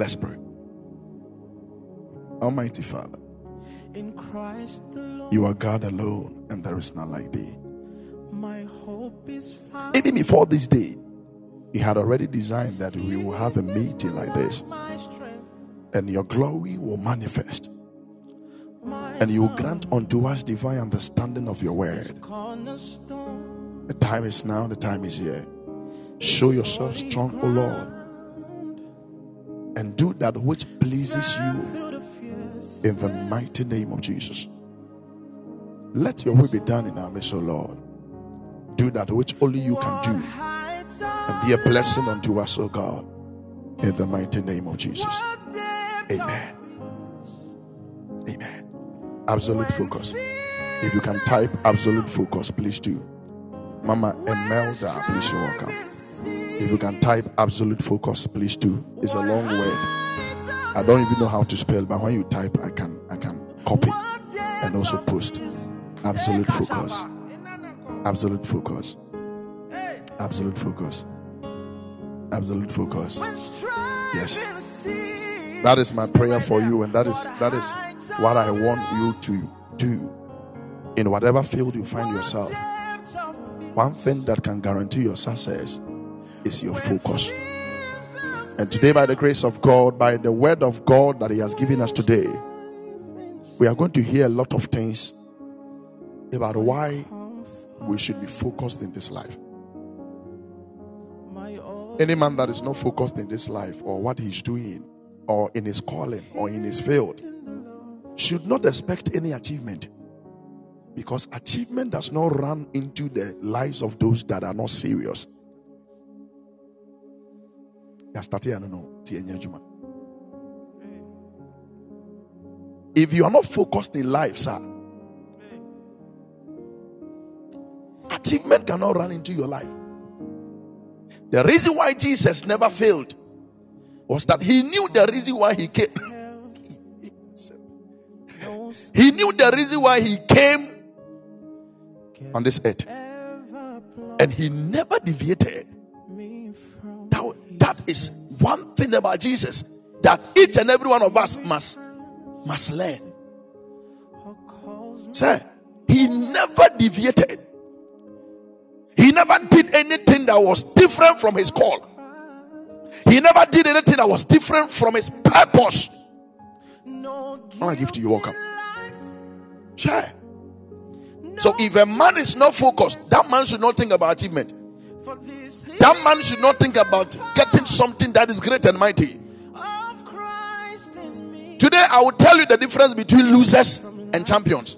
Let's pray. Almighty Father, in Christ Lord. you are God alone, and there is none like thee. My hope is found Even before this day, you had already designed that we will have a meeting like this, and your glory will manifest, and you will grant unto us divine understanding of your word. The time is now, the time is here. Show yourself strong, O Lord, and do that which pleases you in the mighty name of Jesus. Let your will be done in our midst, O Lord. Do that which only you can do and be a blessing unto us, O God, in the mighty name of Jesus. Amen. Amen. Absolute focus. If you can type absolute focus, please do. Mama Emelda, please welcome. If you can type absolute focus, please do. It's a long word. I don't even know how to spell, but when you type, I can I can copy and also post. Absolute focus. Absolute focus. Absolute focus. Absolute focus. Yes. That is my prayer for you, and that is that is what I want you to do in whatever field you find yourself. One thing that can guarantee your success is your focus. And today, by the grace of God, by the word of God that He has given us today, we are going to hear a lot of things about why we should be focused in this life. Any man that is not focused in this life or what he's doing or in his calling or in his field should not expect any achievement because achievement does not run into the lives of those that are not serious. Start here, no, tie enye adwuma. If you are not focused in life, sir, achievement cannot run into your life. The reason why Jesus never failed was that he knew the reason why he came. he knew the reason why he came on this earth. And he never deviated. From That, is one thing about Jesus that each and every one of us must must learn. Sir, he never deviated. He never did anything that was different from his call. He never did anything that was different from his purpose. I give to you welcome. Sure. So if a man is not focused, that man should not think about achievement. That man should not think about getting something that is great and mighty. Today, I will tell you the difference between losers and champions.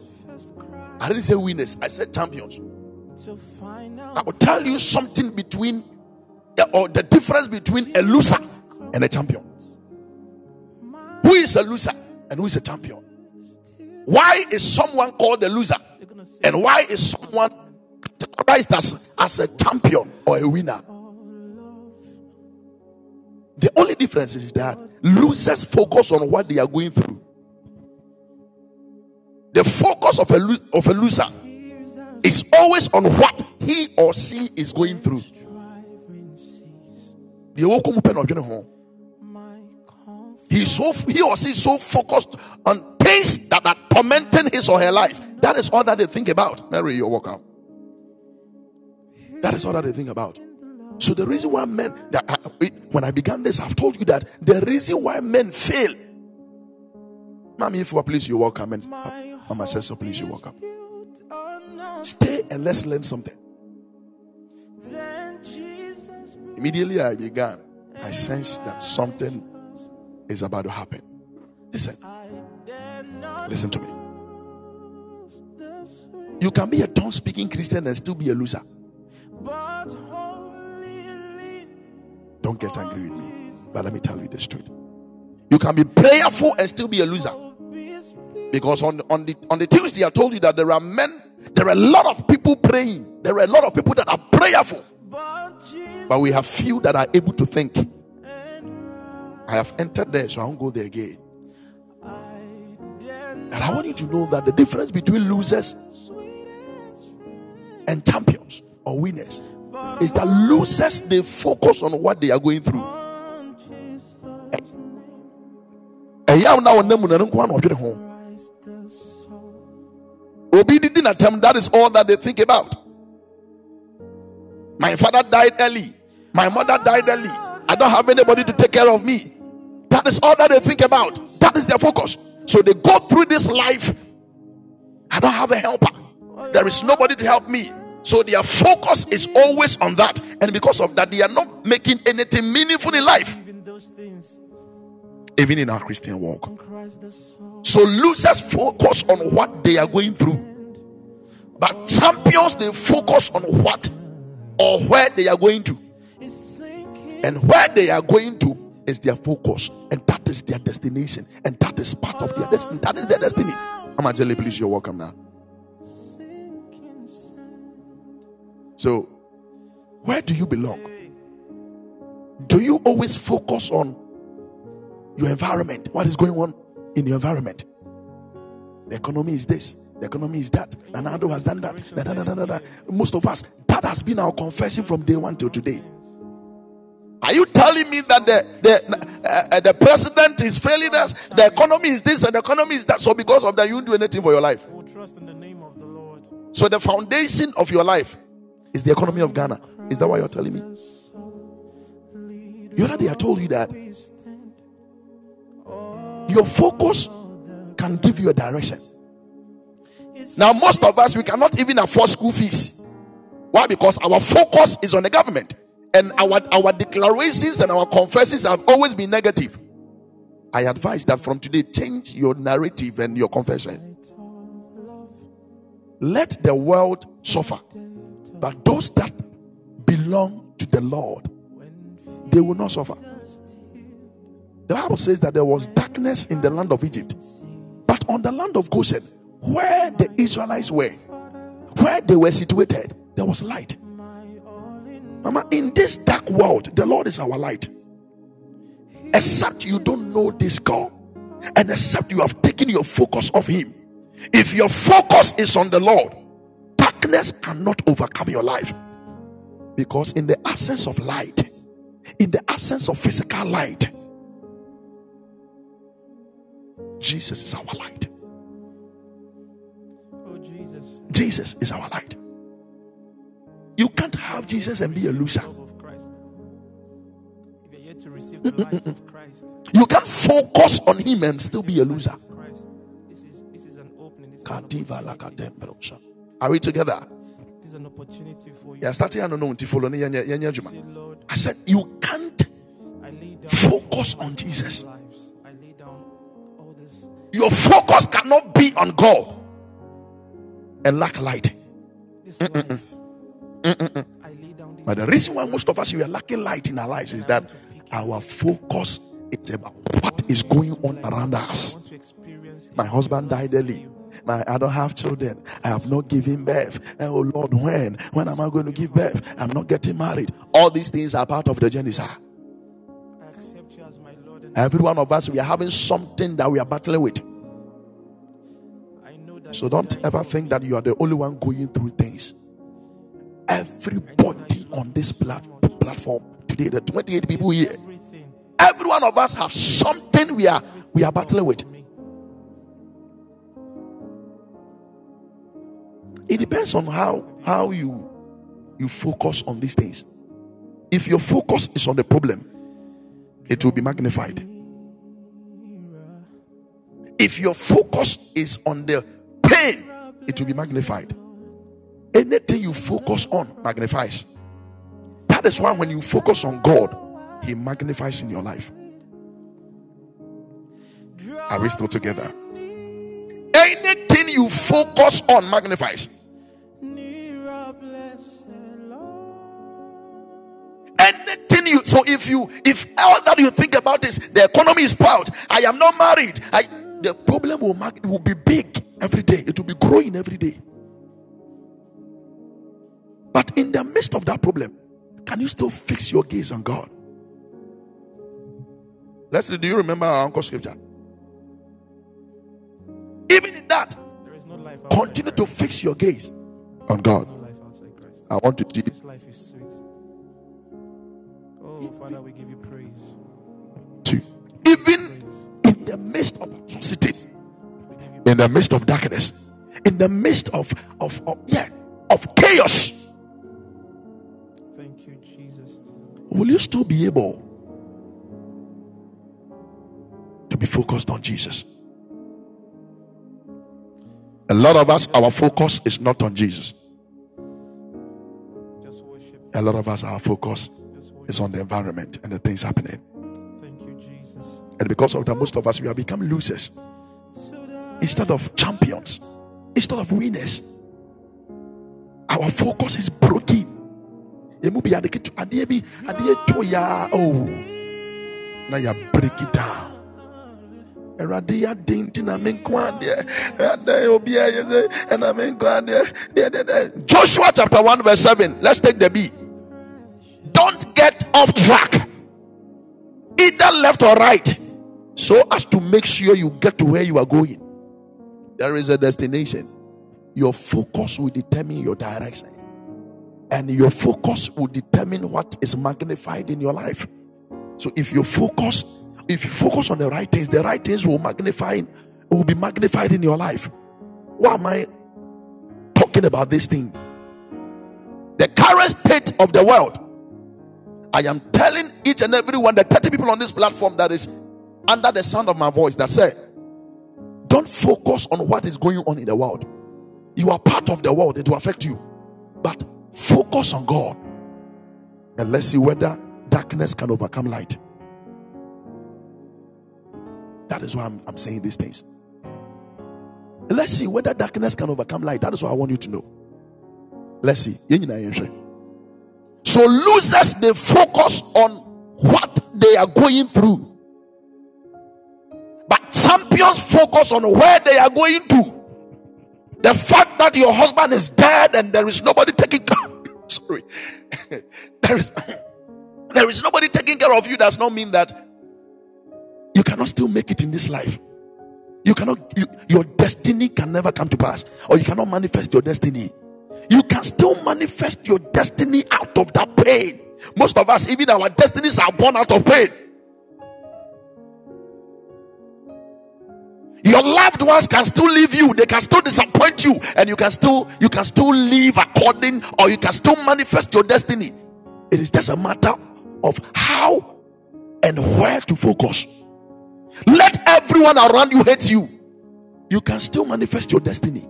I didn't say winners, I said champions. I will tell you something between uh, or the difference between a loser and a champion. Who is a loser and who is a champion? Why is someone called a loser and why is someone categorized as, as a champion or a winner? The only difference is that losers focus on what they are going through. The focus of a, lo- of a loser is always on what he or she is going through. He so he or she is so focused on things that are tormenting his or her life. That is all that they think about. Mary, you're welcome. That is all that they think about. So the reason why men that uh, I- when I began this, I've told you that the reason why men fail. Mommy, if you please, you walk up And my Mama says so, please, you walk nothing Stay and let's learn something. Immediately I began, I sensed that something is about to happen. Listen, listen to me. You can be a tongue speaking Christian and still be a loser. Don't get angry with me. But let me tell you the truth. You can be prayerful and still be a loser. Because on, on the on the Tuesday, I told you that there are men, there are a lot of people praying. There are a lot of people that are prayerful. But we have few that are able to think. I have entered there, so I won't go there again. And I want you to know that the difference between losers and champions or winners is that losers they focus on what they are going through. on Jesus' name. now now ɔnam mu na no nko ara na ɔdwene ho obi that is all that they think about. My father died early. My mother died early. I don't have anybody to take care of me. That is all that they think about. That is their focus. So they go through this life. I don't have a helper. There is nobody to help me so their focus is always on that and because of that they are not making anything meaningful in life Even those things. even in our christian walk In Christ the soul. So losers focus on what they are going through. But champions they focus on what or where they are going to. And where they are going to is their focus. And that is their destination. And that is part of their destiny. That is their destiny. Amajele, please, you're welcome now. So, where do you belong? Do you always focus on your environment? What is going on in your environment? The economy is this, the economy is that. Nana Addo has done that. Da, da, da, da, da. Most of us, that has been our confession from day one till today. Are you telling me that the the uh, the president is failing us? The economy is this and the economy is that. So because of that, you won't do anything for your life. Will trust in the name of the Lord. So the foundation of your life is the economy of Ghana. Is that why you're telling me? The other day I told you that your focus can give you a direction. Now, most of us we cannot even afford school fees. Why? Because our focus is on the government, and our our declarations and our confessions have always been negative. I advise that from today, change your narrative and your confession. Let the world suffer, but those that belong to the Lord, they will not suffer. The Bible says that there was darkness in the land of Egypt, but on the land of Goshen, where the Israelites were, where they were situated, there was light. Mama, in this dark world, the Lord is our light. Except you don't know this God, and except you have taken your focus off Him. If your focus is on the Lord, darkness cannot overcome your life. Because in the absence of light, in the absence of physical light, Jesus is our light. Oh, Jesus. Jesus is our light. You can't have Jesus and be a loser. Love of Christ. If you're yet to receive the life of Christ, You can't focus on Him and still be a loser. This is this is an opening. This is, an Kadiva opportunity. lakadembrosha. Are we together? This is an opportunity for you. Yeah, starting I don't know until follow ni yenya- yenya juma. Say, Lord, I said you can't I lay down focus on Jesus. Lives. I lay down all this Your focus cannot be on God and lack light. this life. I lay But the reason why most of us we are lacking light in our lives is that our focus is about what is going on around us. want to experience My husband died early. My, I don't have children. I have not given birth. Oh Lord, when? When am I going to give birth? I'm not getting married. All these things are part of the journey, sir. I accept you as my Lord and Every one of us, we are having something that we are battling with. I know that So don't ever think that you are the only one going through things. Everybody on this plat- platform today, the 28 people here, every one of us have something we are we are battling with. It depends on how how you you focus on these things. If your focus is on the problem, it will be magnified. If your focus is on the pain, it will be magnified. Anything you focus on magnifies. That is why when you focus on God, He magnifies in your life. Are we still together? Anything you focus on magnifies. Anything you so if you if all that you think about is the economy is proud i am not married i the problem will mag- will be big every day. It will be growing every day. But in the midst of that problem can you still fix your gaze on god? Leslie do you remember our uncle scripture that There is no life continue to fix your gaze on god no life outside Christ. i want to see This life is sweet. Oh, Father, we give you praise. too even Praise. in the midst of atrocity, in the midst of darkness, in the midst of, of, of yeah, of chaos, Thank you, Jesus. will you still be able to be focused on Jesus? A lot of us, our focus is not on Jesus. A lot of us, our focus is on the environment and the things happening. Thank you, Jesus. And because of that, most of us, we have become losers instead of champions, instead of winners. Our focus is broken. Emu bi adeke to- adeɛ bi adeɛ to ya oh na ya break it down. Awurade yɛ adeɛ nti na me nko adeɛ ɛdɛ obi a yɛ sɛ ɛna me nko adeɛ deɛ deɛ deɛ. Joshua chapter one verse seven let's take the B. Don't get off track, either left or right, so as to make sure you get to where you are going. There is a destination. Your focus will determine your direction and your focus will determine what is magnified in your life. So if you focus, if you focus on the right things, the right things will magnify, will be magnified in your life. Why am I talking about this thing? The current state of the world. I am telling each and every one, the 30 people on this platform that is under the sound of my voice that say, don't focus on what is going on in the world. You are part of the world, it will affect you. But focus on God and let's see whether darkness can overcome light. That is why I'm, I'm saying these things. Let's see whether darkness can overcome light. That is what I want you to know. Let's see. So losers they focus on what they are going through. But champions focus on where they are going to. The fact that your husband is dead and there is nobody taking care sorry. there is there is nobody taking care of you does not mean that you cannot still make it in this life. You cannot you, your destiny can never come to pass or you cannot manifest your destiny. You can still manifest your destiny out of that pain. Most of us, even our destinies are born out of pain. Your loved ones can still leave you, they can still disappoint you, and you can still you can still live according or you can still manifest your destiny. It is just a matter of how and where to focus. Let everyone around you hate you. You can still manifest your destiny.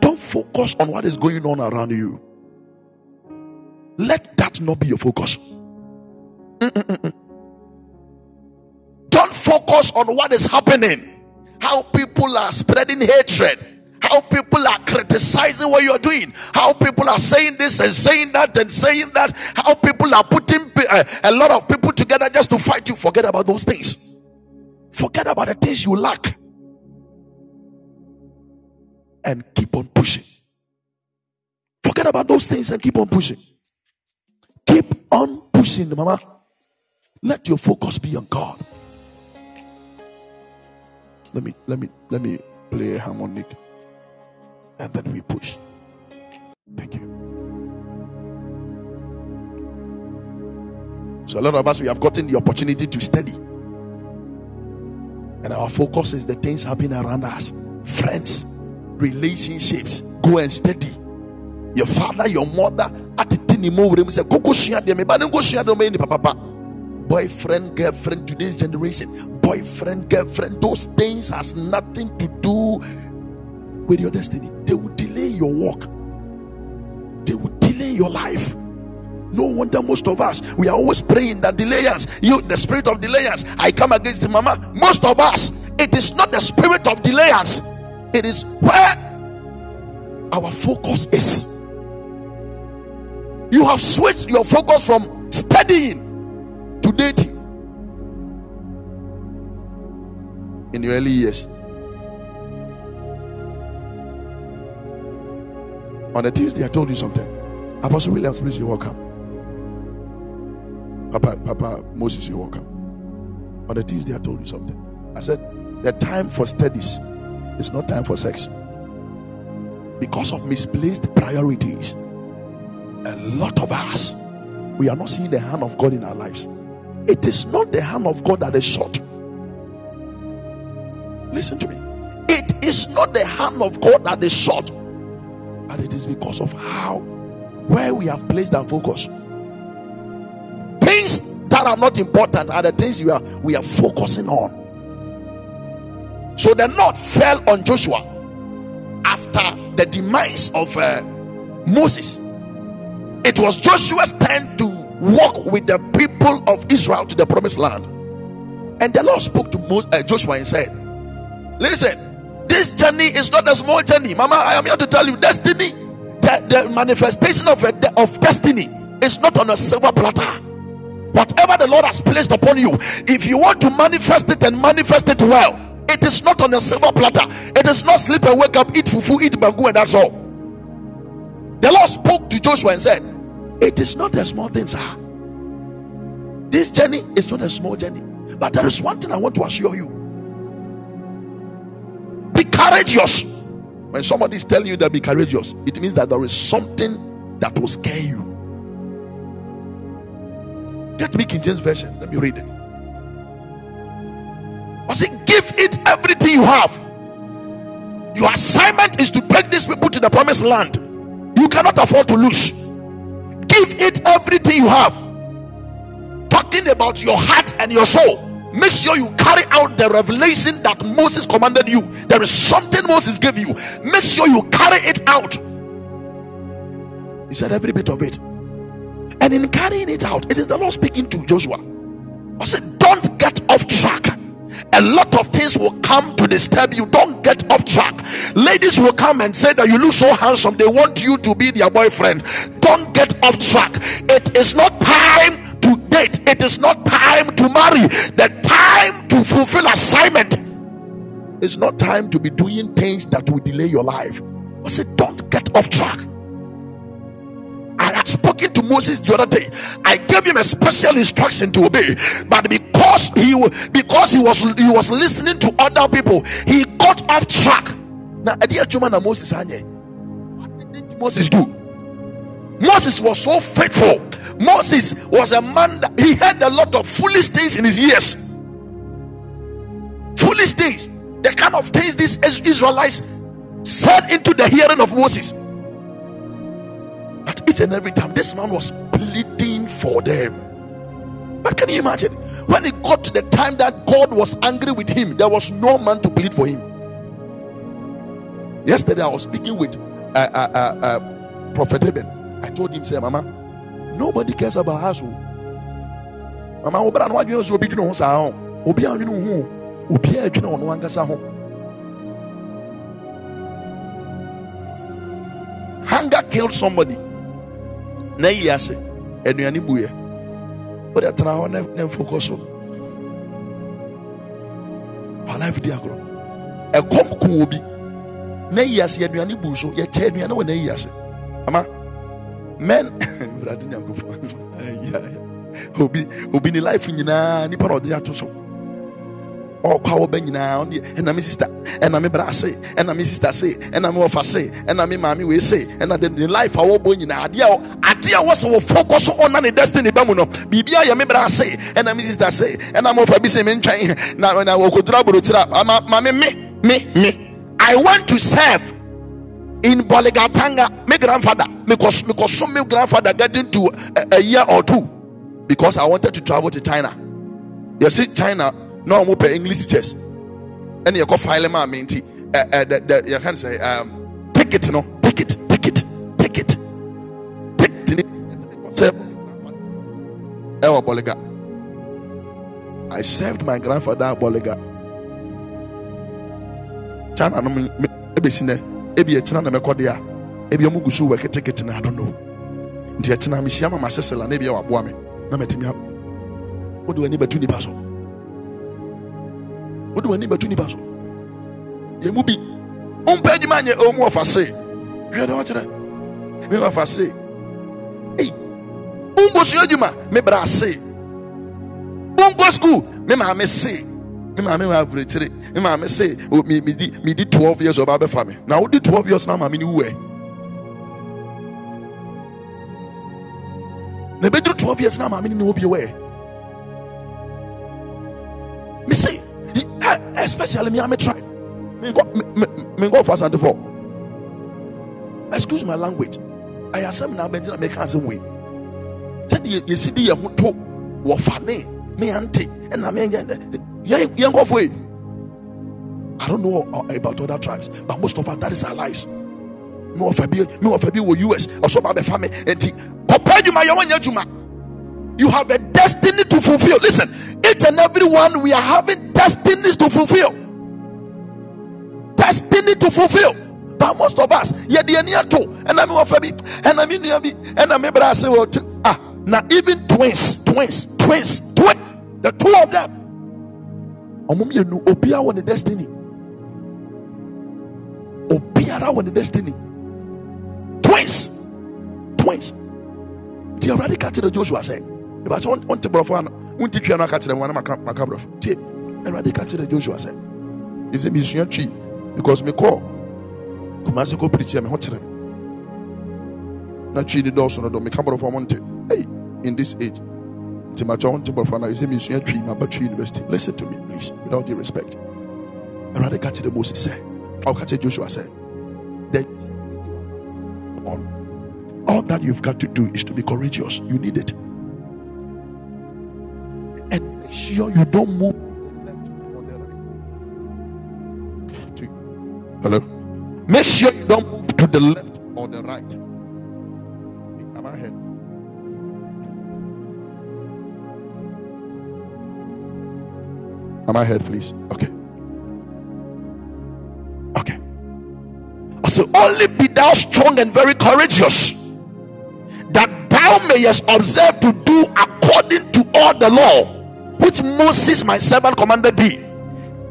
Don't focus on what is going on around you. Let that not be your focus. Mm-mm-mm. Don't focus on what is happening, how people are spreading hatred, how people are criticizing what you're doing, how people are saying this and saying that and saying that, how people are putting uh, a lot of people together just to fight you. Forget about those things. Forget about the things you lack and keep on pushing. Forget about those things and keep on pushing. Keep on pushing, mama. Let your focus be on God. Let me let me let me play harmonic and then we push. Thank you. So a lot of us we have gotten the opportunity to study. And our focus is the things happening around us. Friends, relationships. Go and study. Your father, your mother, nipa papa. Boyfriend, girlfriend, today's generation. Boyfriend, girlfriend, those things has nothing to do with your destiny. They will delay your walk. They will delay your life. No wonder most of us we are always praying that delayance, you the spirit of delayance. I come against the mama. Most of us, it is not the spirit of delayance, it is where our focus is. You have switched your focus from studying to dating in your early years. On a Tuesday, I told you something. Apostle Williams, please, you're welcome. Papa, Papa Moses, you're welcome. On a Tuesday, I told you something. I said, the time for studies is not time for sex. Because of misplaced priorities, a lot of us, we are not seeing the hand of God in our lives. It is not the hand of God that is short. Listen to me. It is not the hand of God that they sought, but it is because of how, where we have placed our focus. Things that are not important are the things we are we are focusing on. So the Lord fell on Joshua after the demise of uh, Moses. It was Joshua's turn to walk with the people of Israel to the promised land. And the Lord spoke to Mo- uh, Joshua and said, Listen, this journey is not a small journey. Mama, I am here to tell you destiny, the, the manifestation of, a, of destiny is not on a silver platter. Whatever the Lord has placed upon you, if you want to manifest it and manifest it well, it is not on a silver platter. It is not sleep and wake up, eat fufu, eat banku, and that's all. The Lord spoke to Joshua and said, It is not a small thing, sir. This journey is not a small journey. But there is one thing I want to assure you be courageous. When somebody is telling you that be courageous, it means that there is something that will scare you. Get me King James Version. Let me read it. I say, give it everything you have. Your assignment is to take these people to the promised land. You cannot afford to lose. Give it everything you have. Talking about your heart and your soul. Make sure you carry out the revelation that Moses commanded you. There is something Moses gave you. Make sure you carry it out. He said, every bit of it. And in carrying it out, it is the Lord speaking to Joshua. I said, Don't get off track. A lot of things will come to disturb you. Don't get off track. Ladies will come and say that you look so handsome, they want you to be their boyfriend. Don't get off track. It is not time it is not time to marry. The time to fulfill assignment it's not time to be doing things that will delay your life. I said, Don't get off track. I had spoken to Moses the other day. I gave him a special instruction to obey, but because he because he was he was listening to other people, he got off track. Now, na Moses. What did Moses do? Moses was so faithful. Moses was a man that he had a lot of foolish things in his ears. Foolish things, the kind of things these Israelites said into the hearing of Moses. But each and every time, this man was pleading for them. But can you imagine? When it got to the time that God was angry with him, there was no man to plead for him. Yesterday, I was speaking with uh, uh, uh, uh, Prophet Eben. I told him, say, Mama, nobody cares about us. oh." Mama, obra no adwene so obi dwene ho saa ho. Obi adwene ho. ho. Obi adwene ho no ankasa ho. Hunger killed somebody. Na yi ase. Aduane buye. Wode atena hɔ na. Fa life di agorɔ. Ɛkɔm ko obi. Na yi ase aduane bu so. Yɛkyɛ aduane wɔ na yi ase. Ama men Awurade Nyankopɔn. Obi obi ne life nyinaa nipa na ɔde ato so. ɔkɔ a wɔbɛ nyinaa ɔne ɛna me sister ɛna me bra se ɛna me sister se ɛna me wɔfa se ɛna me maame wei se ɛna de ne life a wɔbɔ nyinaa adeɛ a adeɛ a wɔsɛ wɔ focus on na ne destiny ba mu no biribi ayɛ me bra se ɛna me sister se ɛna me wɔfa bi se me ntwɛn na na wɔkɔdura aborɔkyira ama maame me me me I want to serve in Bolgatanga my grandfather because because my grandfather getting to a, a year or two because I wanted to travel to China. You see, China, no more pay English teachers. And you go file my minty. Uh, uh, you can say, um, ticket, no, ticket, ticket, ticket, ticket. Ewa Boliga. I served my grandfather Boliga. China, no, me, me, maybe seen ebi ɛkyina na mɛkɔ de a ebi ɔmo gu so wɔ ketekete na know nti ɛkyina mehyia ma sesela na ebi a waboa me. Na matumi a wode w'ani bɛtu nipa so wode w'ani bɛtu nipa so yɛ mu bi wompɛ adwuma anyɛ ɔmu ɔfa se hwɛ dɛ wɔkyerɛ me ɔfa se ei. Wonkɔ sua adwuma me bra se wonkɔ school me maame se me maame wɔ aburokyire me maame se o mi mi di mi di twelve years ɔba bɛfa me na wodi twelve years na maame ni wu ɛ na ebeduru twelve years na maame ni wo bi wɔ ɛ me say e- eh, especially me ame tribe. Me go for asante for. Excuse my language. I asɛm na abɛnti na meka asɛm wei sɛdeɛ yɛsi di yɛn ho to wɔ fa ne me ante ɛna me yɛn I don't know uh, about other tribes but most of us that is our lives. Me bi me wɔ US ɔsɔ ba bɛ fa me eti kɔpɛ adwuma yɛn wɔn nyɛ you have a destiny to fulfill. Listen each and every one we are having destinies to fulfill. Destiny to fulfill. But most of us ato ɛna mi wɔ fa bi ɛna mi nua bi ɛna mi bra ase wɔ tu ah now even twins twins twins twins. The two of them ɔmo mmienu obiara wɔ ne destiny. Obiara wɔ ne destiny. Twins. Twins. Ti awurade ka kyerɛ joshua sɛ ebakyɛ wɔnte borɔfo ano wonte twia no aka kyerɛ mu ana maka maka borɔfo. Tie. Awurade ka kyerɛ joshua sɛ mesua twi because mekɔɔ kumase kɔ pirikyi a me me. Na twi ne dɔɔso no dɔ meka borɔfo ɔmo nte. Ei in this age twi university listen to me please without due respect awurade ka kyerɛ moses sɛ ɔka kyerɛ joshua sɛ that on all that you've got to do is to be courageous you need it and make sure you don't move to the left or the right. Hello? Make sure you don't move to the left or the right. Am I ahead? Am I heard, please? Okay. Okay. I say, only be thou strong and very courageous that thou mayest observe to do according to all the law which Moses my servant commanded thee.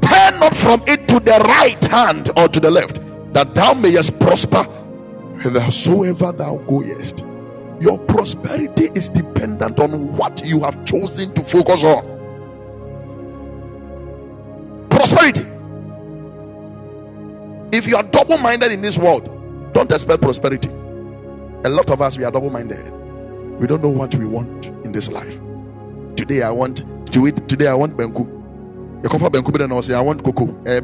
Turn not from it to the right hand or to the left, that thou mayest prosper whithersoever thou goest. Your prosperity is dependent on what you have chosen to focus on. If you are double minded in this world, don't expect prosperity. A lot of us, we are double minded. We don't know what we want in this life. Today, I want to eat. Today, I want Banku. I want Coco. Eh,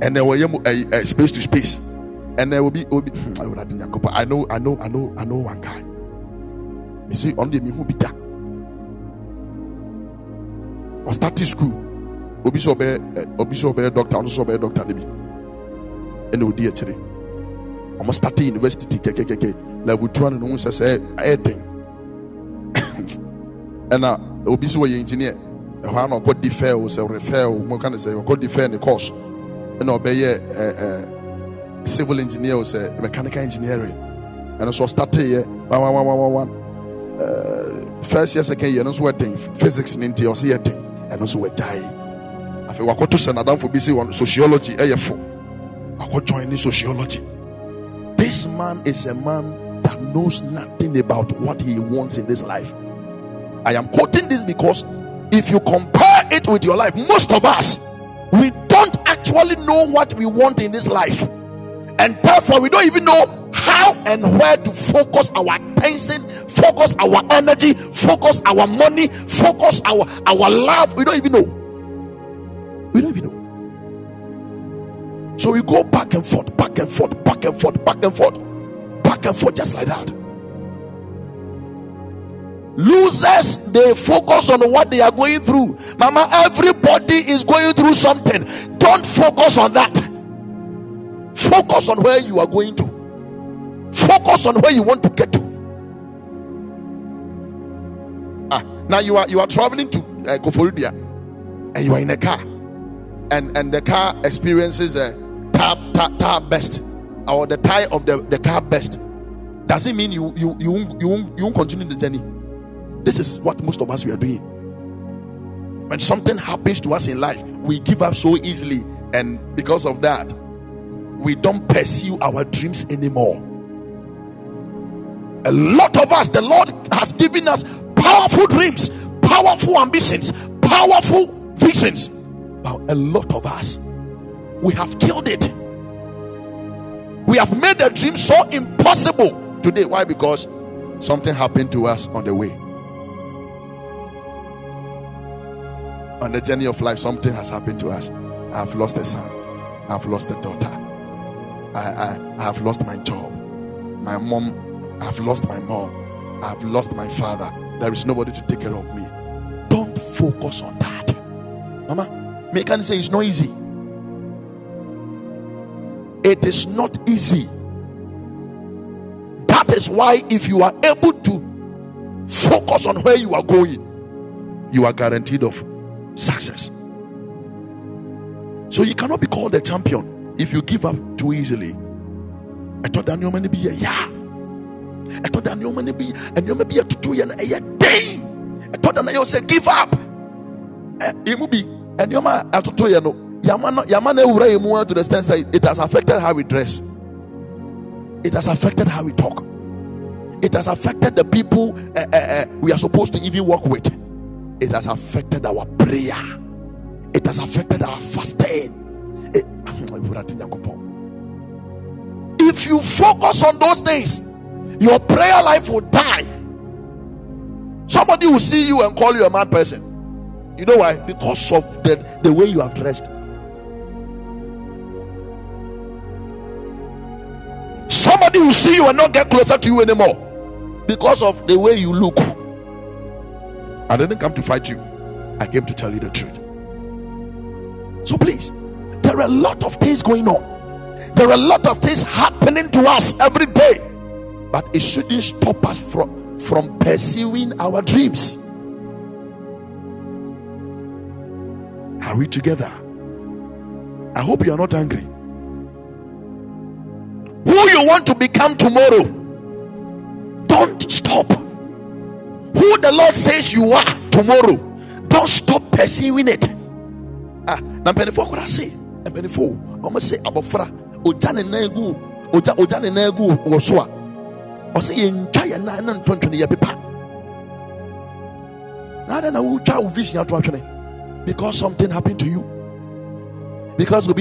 And there will be uh, space to space. And there will be, will be not I know, I know, I know, I know one guy. You see, only me who be that. I started school. Obi so be, obi so be doctor, also so be doctor, maybe. And we dear today ɔmo start university kɛkɛkɛkɛ level two ano ne ho sɛ sɛ ɛyɛ den ɛna obi so wɔyɛ engineer ɛhɔ ana ɔkɔ di fair o sɛ refair o mo ka ne sɛ ɔkɔ di ne course. Ɛna ɔbɛyɛ ɛɛ ɛɛ civil engineer o sɛ mechanical engineering ɛno so ɔstart yɛ one one one one one. Ɛɛ first year second year no nso wɔ den physics ne nti ɔsi yɛ den ɛno afei wakɔto sɛ nadamfo bi wɔn sociology eh, ɛyɛ fo wakɔ join ne sociology. This man is a man that knows nothing about what he wants in this life. I am quoting this because if you compare it with your life, most of us we don't actually know what we want in this life, and therefore we don't even know how and where to focus our attention, focus our energy, focus our money, focus our our love. We don't even know. We don't even know. So we go back and forth, back and forth, back and forth, back and forth, back and forth, just like that. Losers, they focus on what they are going through. Mama, everybody is going through something. Don't focus on that. Focus on where you are going to. Focus on where you want to get to. Ah, now you are you are traveling to uh, Koforidua, and you are in a car, and and the car experiences a tap tap tap best, or the tire of the, the car best. Does it mean you you you won't, you won't, you won't continue the journey? This is what most of us we are doing. When something happens to us in life, we give up so easily, and because of that, we don't pursue our dreams anymore. A lot of us, the Lord has given us powerful dreams, powerful ambitions, powerful visions. But a lot of us, we have killed it. We have made the dream so impossible today. Why? Because something happened to us on the way. On the journey of life, something has happened to us. I have lost a son. I've lost a daughter. I, I, I have lost my job. My mom, I've lost my mom. I've lost my father. There is nobody to take care of me. Don't focus on that. Mama, me can say it's not easy. It is not easy. That is why, if you are able to focus on where you are going, you are guaranteed of success. So you cannot be called a champion if you give up too easily. I thought that nneɛma no bi yɛ ya ɛtɔ da nneɛma no bi nneɛma bi yɛ tutu yɛ no ɛyɛ den ɛtɔ da na yɛ sɛ give up ɛ will bi nneɛma atoto yɛ no yama no ewura yɛ mu to the extent that it has affected how we dress. It has affected how we talk. It has affected the people uh, uh, uh, we are supposed to even work with. It has affected our prayer. It has affected our fasting. If you focus on those things your prayer life will die. Somebody will see you and call you a mad person you know why? Because of the, the way you have dressed. Somebody will see you and not get closer to you anymore because of the way you look. I didn't come to fight you. I came to tell you the truth. So please there are a lot of things going on. There are a lot of things happening to us every day. But it shouldn't stop us from from pursuing our dreams are we together? I hope you are not angry. Who you want to become tomorrow? Don't stop. Who the lord says you are tomorrow don't stop pursuing it. Ah na mpanyinfoɔ koraa se mpanyinfoɔ wɔn se abɔfra ogya ne nan gu ogya ogya ne nan gu wɔ so a. Ɔsɛ yɛn ntwa yɛn nan ne ntontoni yɛ pepa. Na adɛ na wotwa wo vision ato atwene because something happened to you. Because of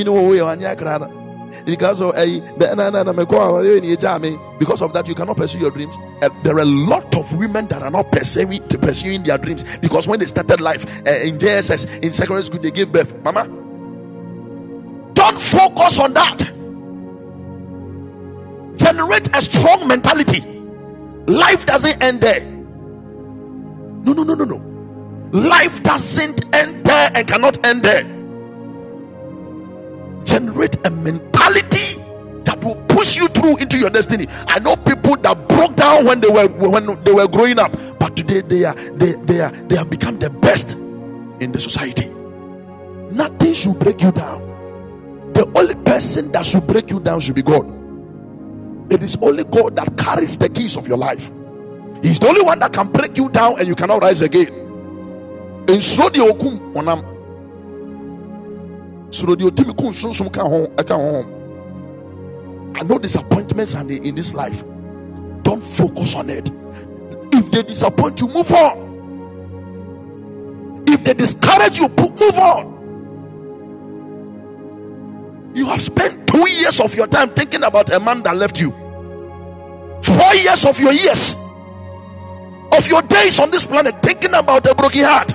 because of that you cannot pursue your dreams. Eh, there are a lot of women that are not pursuing pursuing their dreams. Because when they started life eh, in JSS in secondary school they gave birth. Mama don't focus on that. Generate a strong mentality. Life doesn't end there. No no no no no life doesn't end there and cannot end there generate a mentality that will push you through into your destiny. I know people that broke down when they were when they were growing up, but today they are they they are they have become the best in the society. Nothing should break you down. The only person that should break you down should be God. It is only God that carries the keys of your life. He's the only one that can break you down and you cannot rise again. Slow the okum onam soro deɛ ɔtumi ko nsonsom ka ho ɛka ho I know disappointments are in this life. Don't focus on it. If they disappoint you, move on. If they discourage you, move on. You have spent two years of your time thinking about a man that left you. Four years of your years, of your days on this planet, thinking about a broken heart.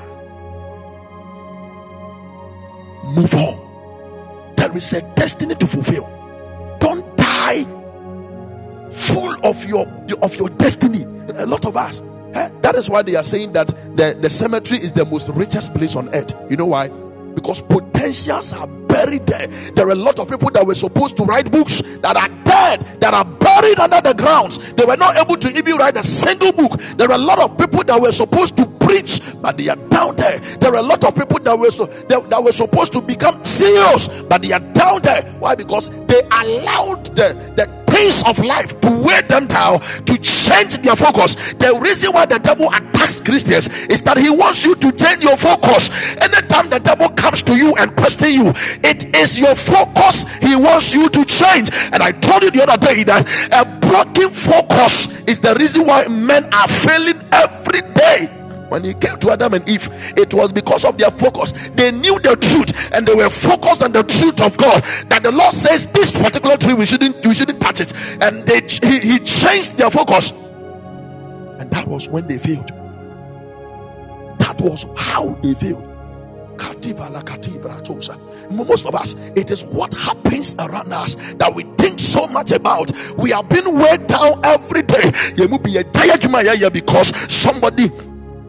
Move on. There is a destiny to fulfill. Don't die full of your of your destiny. A lot of us. eh, That is why they are saying that the, the cemetery is the most richest place on earth. You know why? Because potentials are buried there. There are a lot of people that were supposed to write books that are dead, that are buried under the grounds. They were not able to even write a single book. There are a lot of people that were supposed to preach, but they are down there. There are a lot of people that were so, that, that were supposed to become CEOs, but they are down there. Why? Because they allowed the, the things of life to weigh them down, to change their focus. The reason why the devil attacks Christians is that he wants you to change your focus. Anytime the devil comes to you and question you, it is your focus he wants you to change. And I told you the other day that a broken focus is the reason why men are failing every day. When he came to Adam and Eve, it was because of their focus. They knew the truth and they were focused on the truth of God. That the Lord says this particular tree we shouldn't we shouldn't touch it, and they he, he changed their focus, and that was when they failed. That was how they failed. Most of us, it is what happens around us that we think so much about. We are being weighed down every day. Because somebody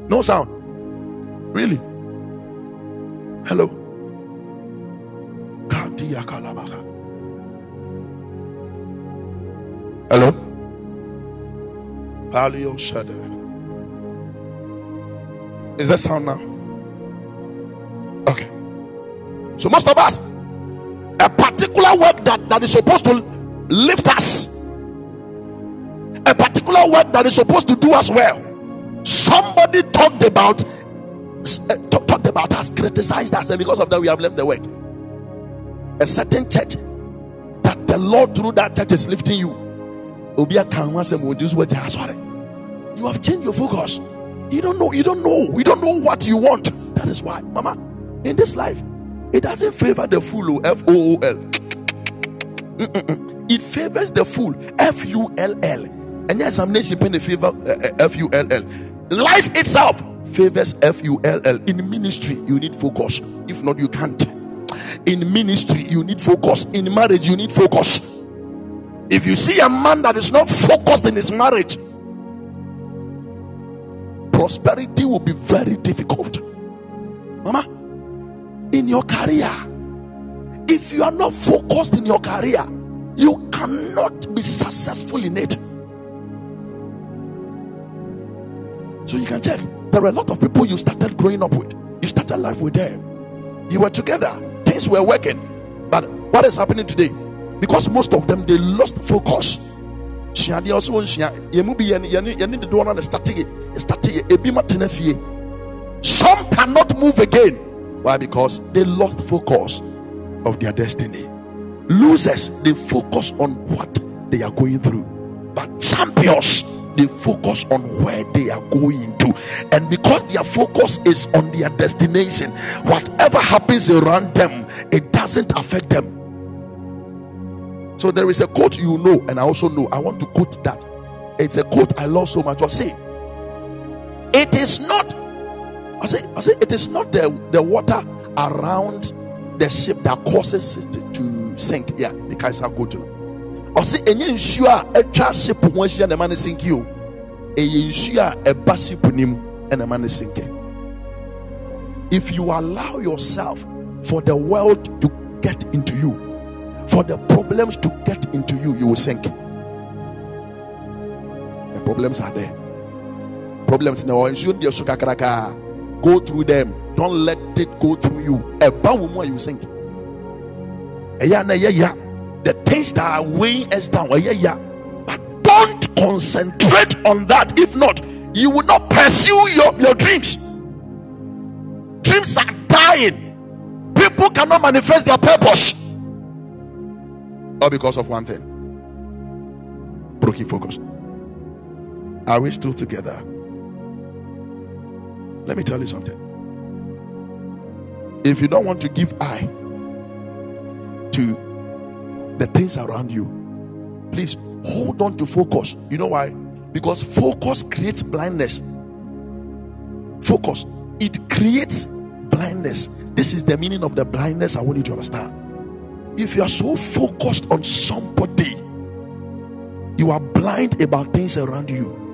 no sound. Really? Hello. Hello. Is that sound now? Okay. So most of us, a particular work that, that is supposed to lift us, a particular work that is supposed to do us well. Somebody talked about uh, talked about us, criticized us, and because of that, we have left the work. A certain church that the Lord through that church is lifting you. Asɔre. You have changed your focus. You don't know, you don't know, you don't know what you want. That is why, Mama, in this life, it doesn't favor the fool, oh, F O O L. It favors the fool, F U L L. And your examination pen the favor eh, eh, F U L L. Life itself favors F U L L. In ministry, you need focus. If not, you can't. In ministry, you need focus. In marriage, you need focus. If you see a man that is not focused in his marriage, prosperity will be very difficult. Mama, in your career, if you are not focused in your career, you cannot be successful in it. So you can check. There are a lot of people you started growing up with. You started life with them. You were together. Things were working. But what is happening today? Because most of them they lost focus. Some cannot move again. Why? Because they lost focus of their destiny. Losers, they focus on what they are going through. But champions, they focus on where they are going to. And because their focus is on their destination, whatever happens around them, it doesn't affect them. So there is a quote you know, and I also know. I want to quote that. It's a quote I love so much. I say, it is not. I say, I say, it is not the the water around the ship that causes it to sink. Yeah, the Kaiser quote. I say, enye nsuo a atwa ship ho ahyia na ɛma no sink o. Ɛyɛ nsuo a ɛba ship nim ɛna ɛma no sink. If you allow yourself for the world to get into you, for the problems to get into you, you will sink. The problems are there. Problems now. Nsuo deɛ so kakraka. Go through them. Don't let it go through you. Wo mu you ya. The things that are weighing us down. But don't concentrate on that. If not, you will not pursue your, your dreams. Dreams are dying. People cannot manifest their purpose. All because of one thing broken focus. Are we still together? Let me tell you something. If you don't want to give eye to the things around you, please hold on to focus. You know why? Because focus creates blindness. Focus, it creates blindness. This is the meaning of the blindness I want you to understand. If you are so focused on somebody, you are blind about things around you.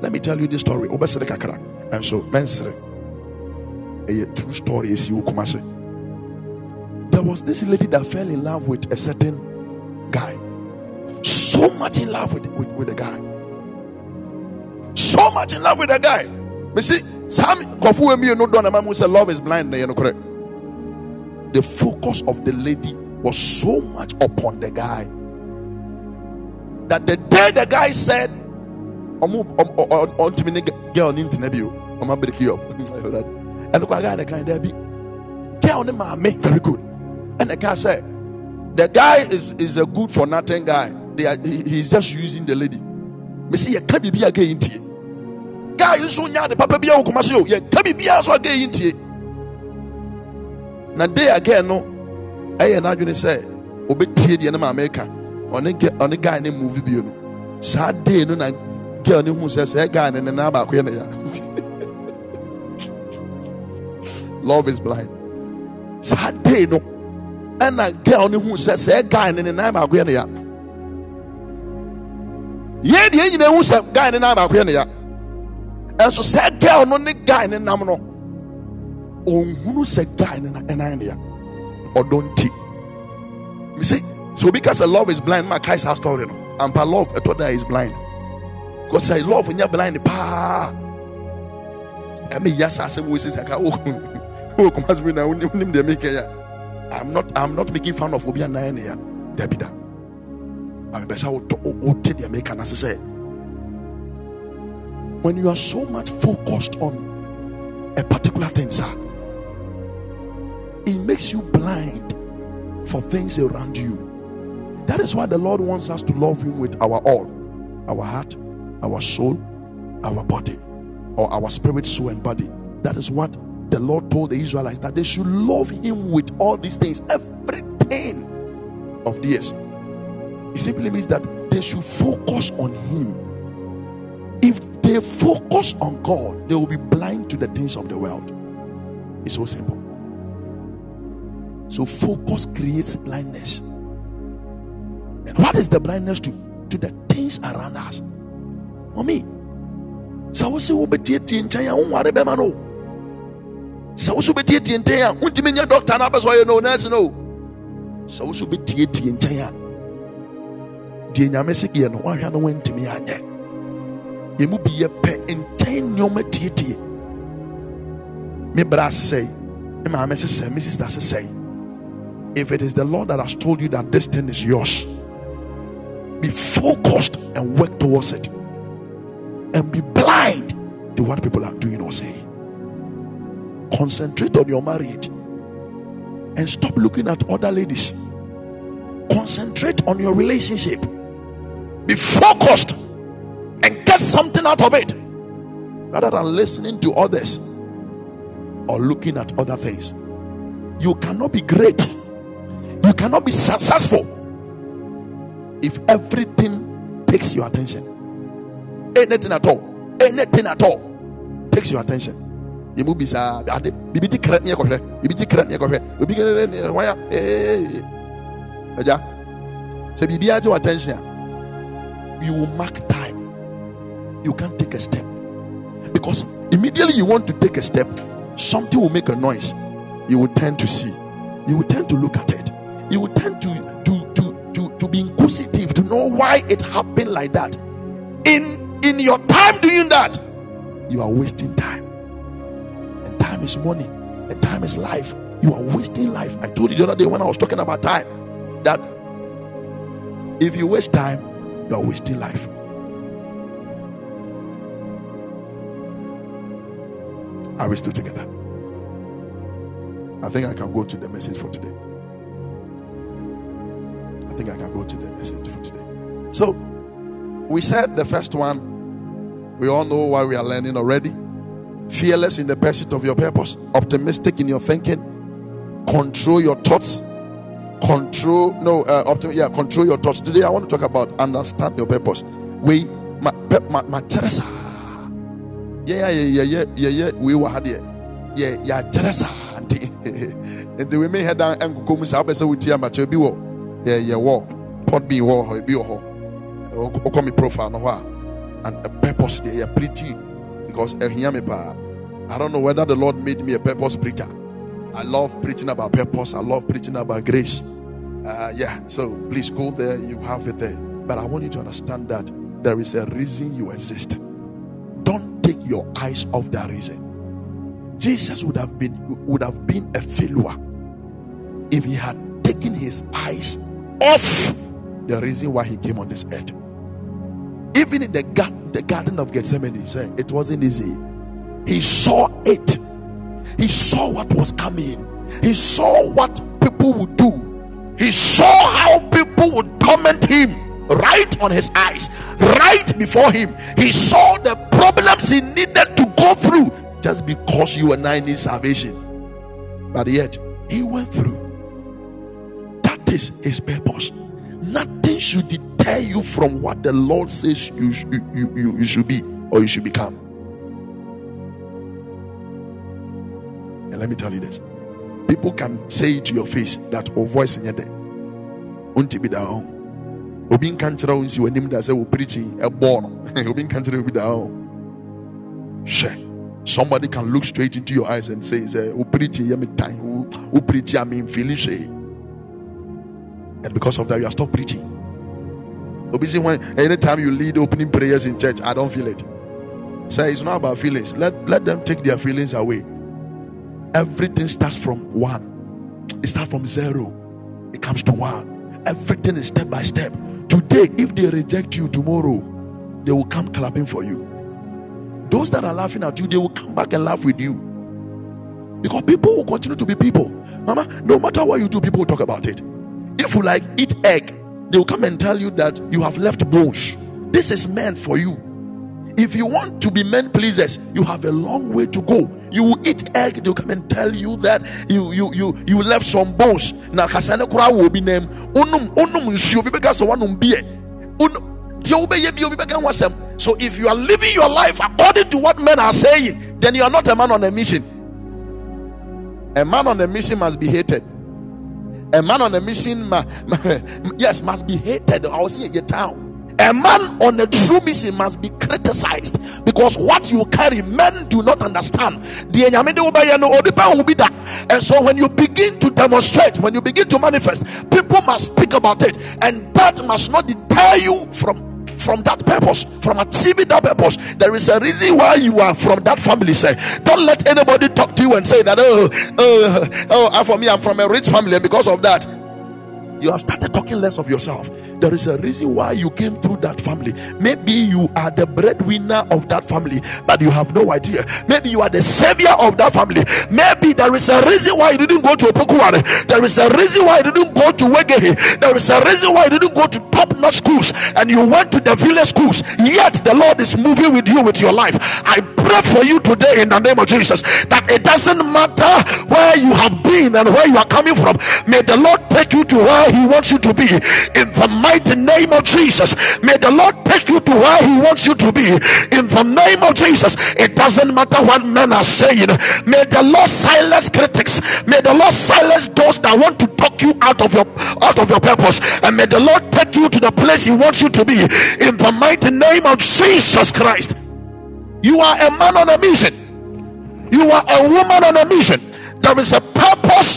Let me tell you this story. And so, mensere. A true story is you kumase. There was this lady that fell in love with a certain guy. So much in love with, with, with the guy. So much in love with the guy. Me see, some kofu emi no don amamu say love is blind. You. The focus of the lady was so much upon the guy that the day the guy said, "Omo on to me girl ni ntina bi o, Omo break you up." And the guy the guy there be girl ni maame very good. And the guy said, "The guy is is a good for nothing guy. They are, he, he's just using the lady." Me see, you can't be a gay intie. Guy, you so nya the papa bi a wokoma so you can't be so a gay intie. Na day again no, ɛyɛ n'adwene sɛ obetie deɛ ne maame ka gɛ ɔne guy ne movie bio no saa day no na girl ne sɛ sɛ guy ne ne ne ya love is blind. Saa day no. Ɛna girl no hu sɛ sɛ guy ne ne ya yɛn deɛ nyina hu sɛ guy ne ya ɛnso sɛ girl no ne guy no. Nam no ɔnhunu sɛ guy ne ya ɔdɔ nti me say so obi ka sɛ love is blind ma kae saa story no. Ampa love ɛtɔ da is blind because I love blind aka wo wo kuma sɛ na wonim wonim deɛ meka ya i'm not i'm not making fun of obi anan ne ya dabi da ame bɛ sɛ wotɔ wote deɛ meka na sɛ sɛ when you are so much focused on a particular thing sir it makes you blind for things around you. That is why the lord wants us to love him with our all our heart our soul our body or our spirit soul and body. That is what the lord told the israelites that they should love him with all these things everything of theirs. It simply means that they should focus on him. If they focus on god they will be blind to the things of the world. It's so simple. So focus creates blindness. And what is the blindness to? To the things around us mommy sɛ wo sɛ wobɛtietie nkyɛn a wonware bɛma no. Sɛ wo so wobɛtietie nkyɛn a wontumi nyɛ dɔkta no apɛ sɛ ɔyɛ no nurse no. Sɛ wo so wobɛtietie nkyɛn a deɛ nyame se yɛ no woahwɛ no woantumi anyɛ. Yɛmu bi yɛpɛ nkyɛn nneɔma tietie me bra sesɛe me maame sesɛe me sister sesɛe if it is the lord that has told you that this thing is yours be focused and work towards it and be blind to what people are doing or saying. Concentrate on your marriage and stop looking at other ladies. Concentrate on your relationship. Be focused and get something out of it rather than listening to others or looking at other things. You cannot be great, you cannot be successful if everything takes your attention anything at all. Anything at all. Takes your attention. You move bisa ade bibi ti kra ne kɔhwɛ bibi ti kra ne kɔhwɛ obi kere ne waya eh aja sɛ bibi agye your attention you will mark time. You can't take a step. Because immediately you want to take a step something will make a noise. You will tend to see. You will tend to look at it. You will tend to to to to, to be inquisitive to know why it happened like that. In in your time doing that, you are wasting time. And time is money, and time is life. You are wasting life. I told you the other day when I was talking about time that if you waste time, you are wasting life. Are we still together? I think I can go to the message for today. I think I can go to the message for today. So, we said the first one, we all know why we are learning already. Fearless in the pursuit of your purpose, optimistic in your thinking, control your thoughts, control no, uh, optim- yeah, control your thoughts. Today, I want to talk about understand your purpose. We, my, my, my Teresa, yeah, yeah, yeah, yeah, yeah, yeah, we were had yeah, yeah, yeah, Teresa, auntie. Until we may head down and so I say we tear, but you be war, yeah, yeah, war, pot be war, be war wokɔ me profile no and a purpose they are pretty because me I don't know whether the Lord made me a purpose preacher. I love preaching about purpose. I love preaching about grace. Uh, yeah, so please go there. You have it there. But I want you to understand that there is a reason you exist. Don't take your eyes off that reason. Jesus would have been would have been a failure if he had taken his eyes off the reason why he came on this earth. Even in the, the Garden of Gethsemane, said it wasn't easy. He saw it, he saw what was coming, he saw what people would do, he saw how people would torment him right on his eyes, right before him. He saw the problems he needed to go through just because you and I need salvation. But yet, he went through. That is his purpose. Nothing should you from what the Lord says you, you, you, you, should be or you should become. And let me tell you this. People can say to your face that oh voice in your day. Unti be down obi nka nkyerɛ wo nsi w'anim da sɛ wo preaching ɛbɔɔ no obi nka nkyerɛ obi da somebody can look straight into your eyes and say sɛ wo preaching yɛ me tan preaching a memfeeli hwee and because of that you are stop preaching obi say when anytime you lead opening prayers in church i don't feel it say it's not about feelings let let them take their feelings away everything starts from one it starts from zero it comes to one everything is step by step Today, if they reject you tomorrow, they will come clapping for you. Those that are laughing at you, they will come back and laugh with you. Because people will continue to be people. Mama, no matter what you do, people will talk about it. If you like eat egg, they will come and tell you that you have left bones. This is meant for you. If you want to be men pleasers, you have a long way to go. You will eat egg, they'll come and tell you that you you you you left some bones. Na kasane kura will be name. Unum unum nsuo bi beka so so if you are living your life according to what men are saying, then you are not a man on a mission. A man on a mission must be hated. A man on a mission, yes, must be hated. I was in your town. A man on a true mission must be criticized because what you carry, men do not understand. And so, when you begin to demonstrate, when you begin to manifest, people must speak about it, and that must not deter you from from that purpose, from achieving that purpose. There is a reason why you are from that family. Say, don't let anybody talk to you and say that, oh, oh, oh, ah, for me, I'm from a rich family, and because of that, you have started talking less of yourself. There is a reason why you came through that family. Maybe you are the breadwinner of that family, but you have no idea. Maybe you are the savior of that family. Maybe there is a reason why you didn't go to Opokuware. There is a reason why you didn't go to Wey Gey Hey. There is a reason why you didn't go to top notch schools and you went to the village schools. Yet the Lord is moving with you with your life. I pray for you today in the name of Jesus that it doesn't matter where you have been and where you are coming from. May the Lord take you to where He wants you to be in the mighty name of Jesus. May the Lord take you to where He wants you to be in the name of Jesus. It doesn't matter what men are saying. May the Lord silence critics. May the Lord silence those that want to talk you out of your out of your purpose. And may the Lord take you to the place He wants you to be in the mighty name of Jesus Christ. You are a man on a mission. You are a woman on a mission. There is a purpose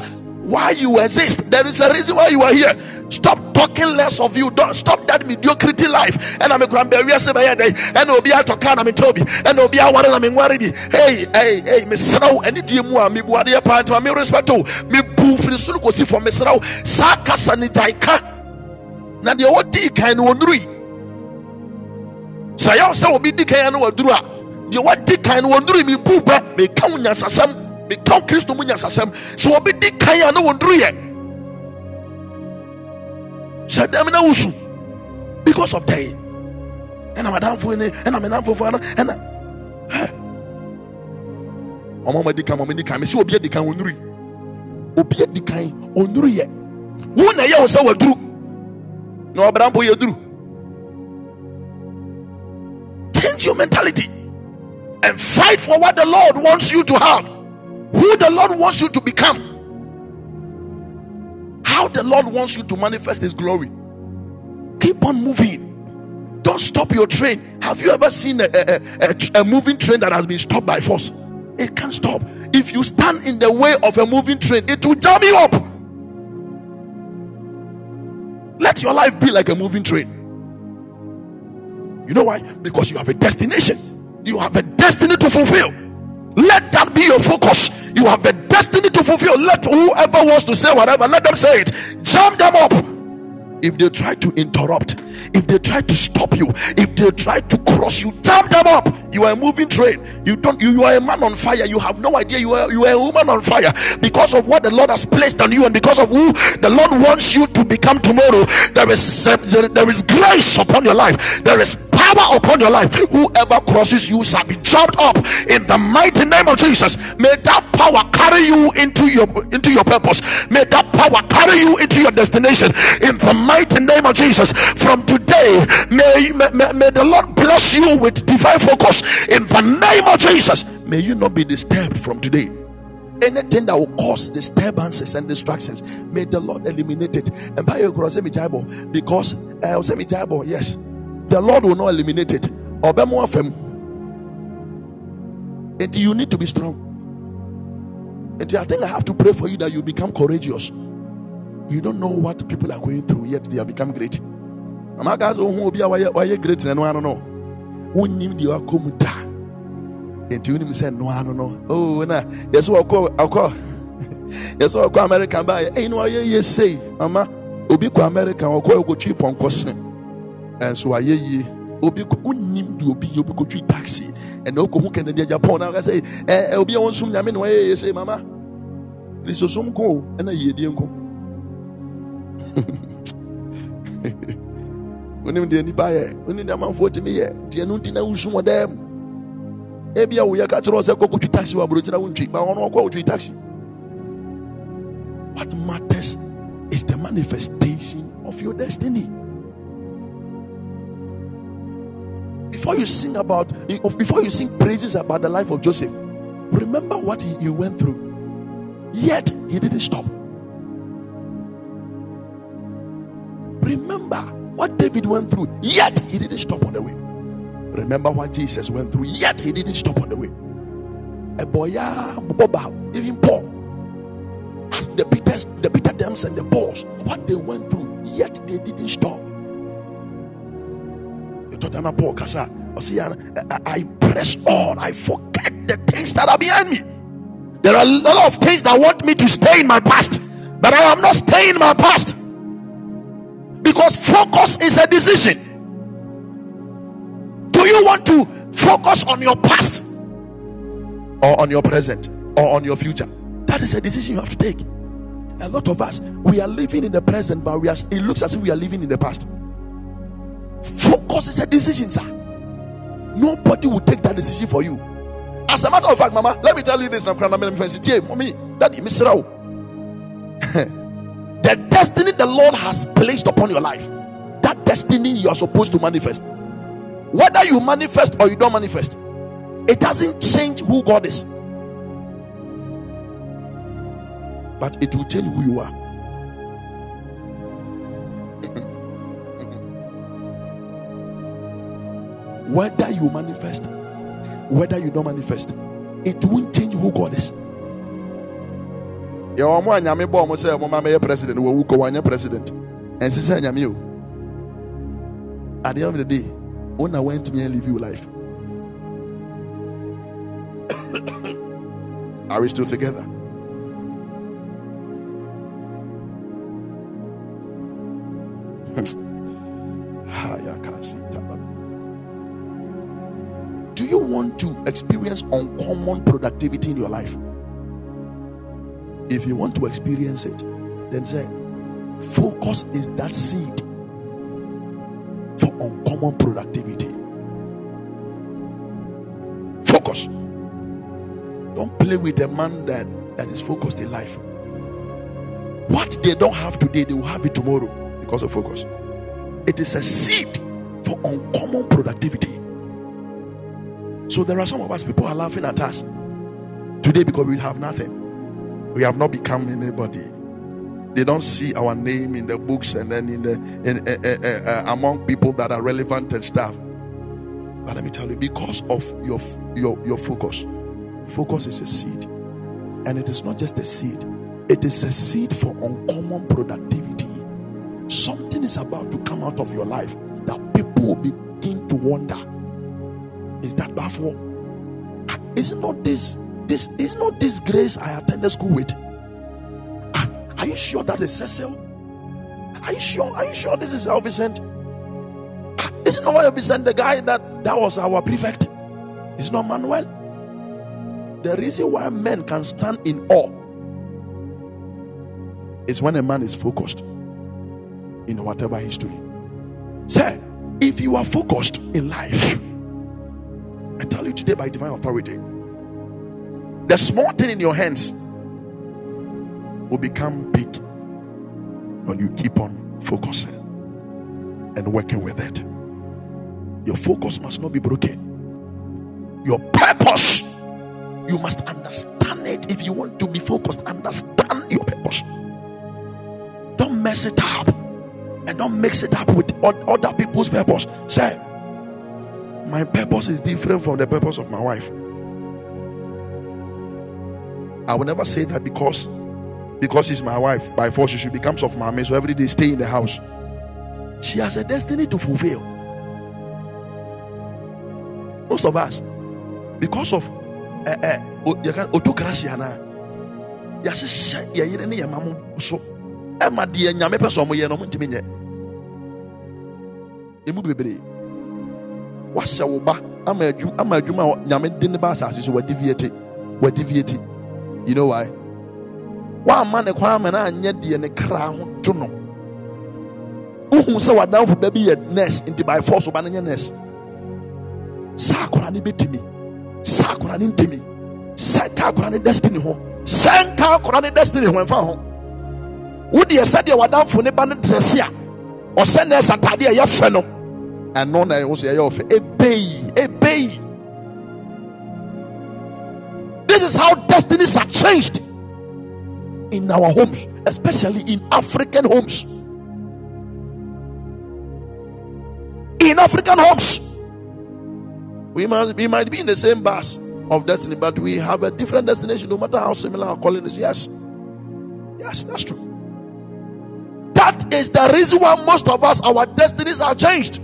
why you exist. There is a reason why you are here. Stop talking less of you. Don't stop that mediocrity life. And I'm a grandberry and Obi Atokana me Toby. And Obi Awana I'm worried. Hey, hey, hey, Miss Srow, any dear mua, me Buadia part, me respect me boo for the Suluko see for Miss Row, Saka Sanitaika. Na deɛ wɔdi kan no wɔnurui sɛ yɛw sɛ obi di kan no waduru a deɛ wɔdi kan no mi bu bɛ meka wo nyansasɛm meka wo kristo mu nyansasɛm sɛ obi di kan a no sɛ dɛm na wusu. Because of day ɛna madamfo ne ɛna menamfofo no ɛna ɔma ma di kan ɔma di kan mesi obi adi kan onuru obi adi kan onuru yɛ wo na yɛ wo sɛ waduru na ɔbra mpo yɛ duru? Change your mentality and fight for what the Lord wants you to have who the Lord wants you to become how the Lord wants you to manifest His glory. Keep on moving. Don't stop your train. Have you ever seen a, a, a, a moving train that has been stopped by force? It can't stop. If you stand in the way of a moving train, it will jam you up. Let your life be like a moving train. You know why? Because you have a destination, you have a destiny to fulfill. Let that be your focus. You have a destiny to fulfill. Let whoever wants to say whatever, let them say it. Jam them up. If they try to interrupt, if they try to stop you, if they try to cross you, jam them up. You are a moving train. You don't. You, you are a man on fire. You have no idea. You are you are a woman on fire because of what the Lord has placed on you, and because of who the Lord wants you to become tomorrow. There is there, there is grace upon your life. There is power upon your life. Whoever crosses you shall be jumped up in the mighty name of Jesus. May that power carry you into your into your purpose. May that power carry you into your destination in the mighty name of Jesus. From today, may, may, may the Lord bless you with divine focus in the name of Jesus. May you not be disturbed from today. Anything that will cause disturbances and distractions, may the Lord eliminate it. And by your because uh, yes, the Lord will not eliminate it. And you need to be strong. And I think I have to pray for you that you become courageous. You don't know what people are going through, yet they have become great. I'm guys oh, who will be great and I don't know. Who knew the Akumuta? And you say, No, I don't know. Oh, na yes, I'll call, I'll call. Yes, I'll call American by. Hey, no, I say, Mama, ko American, I'll call go trip on. And so I ye, Obi ko unim di Obi, Obi go trip taxi. And no, who can the Japan. I say, eh, Obi on some Yamin way, say, Mama. This is some go, and a ye, dear go. wonim deɛ nipa yɛ wonim deɛ amanfoɔ tumi yɛ nti ɛno nti na wosu wɔ dɛm ebia woyɛ ka kyerɛ sɛ kɔkɔtwi taxi wɔ aburokyerɛ wontwi ba ɔno ɔkɔ wotwi taxi what matters is the manifestation of your destiny before you sing about before you sing praises about the life of joseph remember what he, he went through. Yet he didn't stop. Remember what david went through. Yet he didn't stop on the way. Remember what jesus went through. Yet he didn't stop on the way. A boy even paul. Asked the peters the peter dems and the pauls what they went through. Yet they didn't stop Paul Kasa, oh, I press on, I forget the things that are behind me. There are a lot of things that want me to stay in my past, but I am not staying in my past because focus is a decision. Do you want to focus on your past or on your present or on your future? That is a decision you have to take. A lot of us we are living in the present, but we are, it looks as if we are living in the past. Focus is a decision, sir. Nobody will take that decision for you. As a matter of fact, Mama, let me tell you this. I'm. Mommy, Daddy, Miss The destiny the Lord has placed upon your life, that destiny you are supposed to manifest. Whether you manifest or you don't manifest, it doesn't change who God is, but it will you who you are. Whether you manifest, whether you don't manifest, it won't change who God is. yɛ wɔn a nyame bɔ wɔn sɛ wɔn ma mɛyɛ president wɔwu kɔ wɔn anyɛ president ɛnsi sɛ nyame o at the end of the day wɔn na wɔn ntumi live your life are we still together. Do you want to experience uncommon productivity in your life? If you want to experience it, then say, focus is that seed for uncommon productivity. Focus. Don't play with a man that, that is focused in life. What they don't have today, they will have it tomorrow because of focus. It is a seed for uncommon productivity. So there are some of us, people are laughing at us today because we have nothing. We have not become anybody. They don't see our name in the books and then in the in, uh, uh, uh, among people that are relevant and stuff. But let me tell you, because of your your your focus, focus is a seed, and it is not just a seed; it is a seed for uncommon productivity. Something is about to come out of your life that people will begin to wonder: Is that baffle? Is not this this is not this grace I attended school with. Are you sure that is Cecil? Are you sure? Are you sure this is Elvis Vicent? Isn't Elvis Vicent the guy that that was our prefect? It's not Manuel. The reason why men can stand in awe is when a man is focused in whatever he's doing. Say, if you are focused in life, you today by divine authority, the small thing in your hands will become big when you keep on focusing and working with it. Your focus must not be broken. Your purpose, you must understand it. If you want to be focused, understand your purpose. Don't mess it up. And don't mix it up with other people's purpose. Say, my purpose is different from the purpose of my wife. I will never say that because because she's my wife. By force, she should become of mommy. So every day stay in the house. She has a destiny to fulfill. Most of us, because of uh, uh, autocracy, yɛahyehyɛ yɛyere ne yɛ ma mo so ɛma deɛ nyame pɛ sɛ ɔmo yɛ no ɔmo ntumi nyɛ emu bebree wahyɛ wo ba. Ama adwuma ama adwuma a nyame de ne ba asase so wadeviate wadeviate you know why? Wamma ne kwan ama no anyɛ deɛ ne kra ho to no. Wohu sɛ wadamfo ba bi yɛ nurse nti by force woba no nyɛ nurse. Saa akora ne bɛtumi saa akora ne ntumi. Sɛ nka akora ne destiny ho. Sɛ nka akora ne destiny ho ɛmfa ho. Wodeɛ sɛdeɛ wadamfo ne ba no dresse a ɔsɛ nurse atade a ɛyɛ fɛ no ɛno na ɛwo so yɛyɛ ɔfɛ ebei ebei this is how destinies are changed in our homes especially in african homes. In african homes we we might be in the same bus of destiny but we have a different destination no matter how similar our calling is. Yes. Yes that's true. That is the reason why most of us our destinies are changed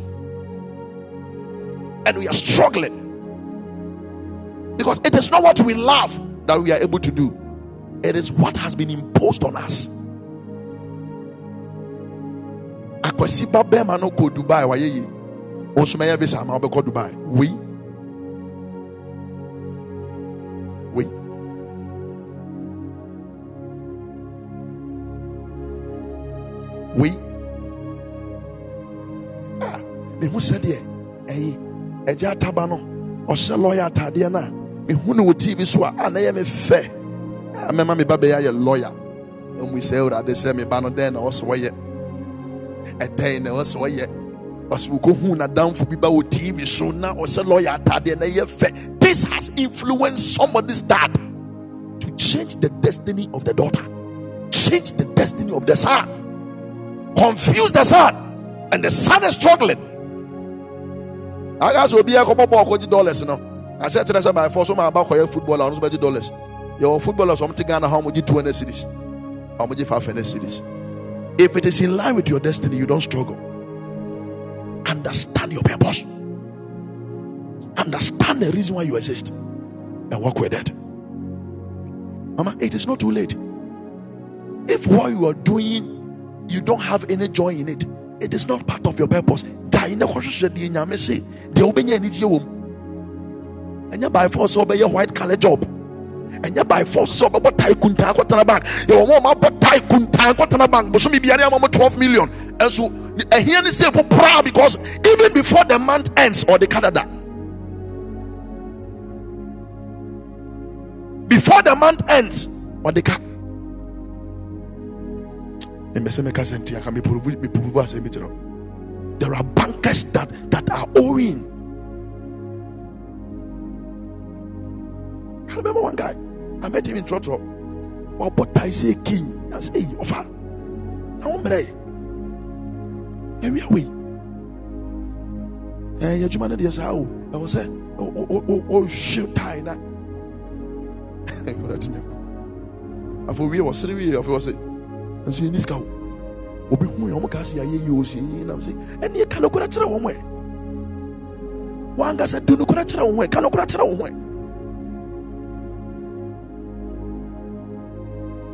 and we are struggling. Because it is not what we love that we are able to do. It is what has been imposed on us. Akwasi dubai wayɛ yi nso mɛyɛ visa ama wobɛkɔ dubai. Ah agya ataba no ɔhyɛ lɔya atadeɛ no a mehu wɔ tv so a a na ɛyɛ me fɛ mɛma me ba bɛyɛ ayɛ lɔya ɔmu sɛ awurade sɛ me ba no dɛn na ɔsɛ wɔyɛ ɛdɛn na ɔsɛ wɔyɛ ɔsɛ wokɔhu nadamfo bi ba wɔ tv so na ɔsɛ lɔya atadeɛ na ɛyɛ fɛ this has influenced somebody's dad to change the destiny of the daughter. Change the destiny of the son. Confuse the son. And the son is struggling aka sɛ obiara kɔbɔ bɔɔl kɔgye dollars no asɛ kyerɛ sɛ by force ma aba kɔyɛ football a ɔno nso bɛgye dollars. Yɛwɔ footballers a ɔmte ghana ha ɔmogye 200 cedis a ɔmogye 500 cedis if it is in line with your destiny you don't struggle. Understand your purpose. Understand the reason why you exist and work with it. Mama it is not too late. If what you are doing you don't have any joy in it it is not part of your purpose. Die na kɔhwehwɛ deɛ nyame se deɛ wobɛnya anigyeɛ wɔ mu ɛnyɛ by force sɛ wobɛyɛ white color job. Ɛnyɛ by force sɛ wobɛbɔ tae kuntaa kɔtena bank. Yɛwɔ ma ɔmabɔ tae kuntaa kɔtena bank. Bosome biara ama mo 12 million. Ɛnso ɛhia ne sɛ popraa because even before the month ends or the canada before the month ends or the car there are bankers that that are owing. I remember one guy? I met him in Trotro ɔbɔ tae sɛ king I say hey ɔfa na wo mmerɛ yɛwia wei ɛyɛ adwuma no deɛ saa o ɛwɔ sɛ ɔhwe tae na. Afɔ wie wɔsere wie afei wɔ sɛ nso yɛ nisika o obi hu yɛ ɔmo kaa sɛ yɛayɛ yie o sɛ yie nam sɛ ɛne yɛ ka nokora kyerɛ wɔn ɛ wankasa do nokora kyerɛ wɔn ɛ ka nokora kyerɛ wɔn ɛ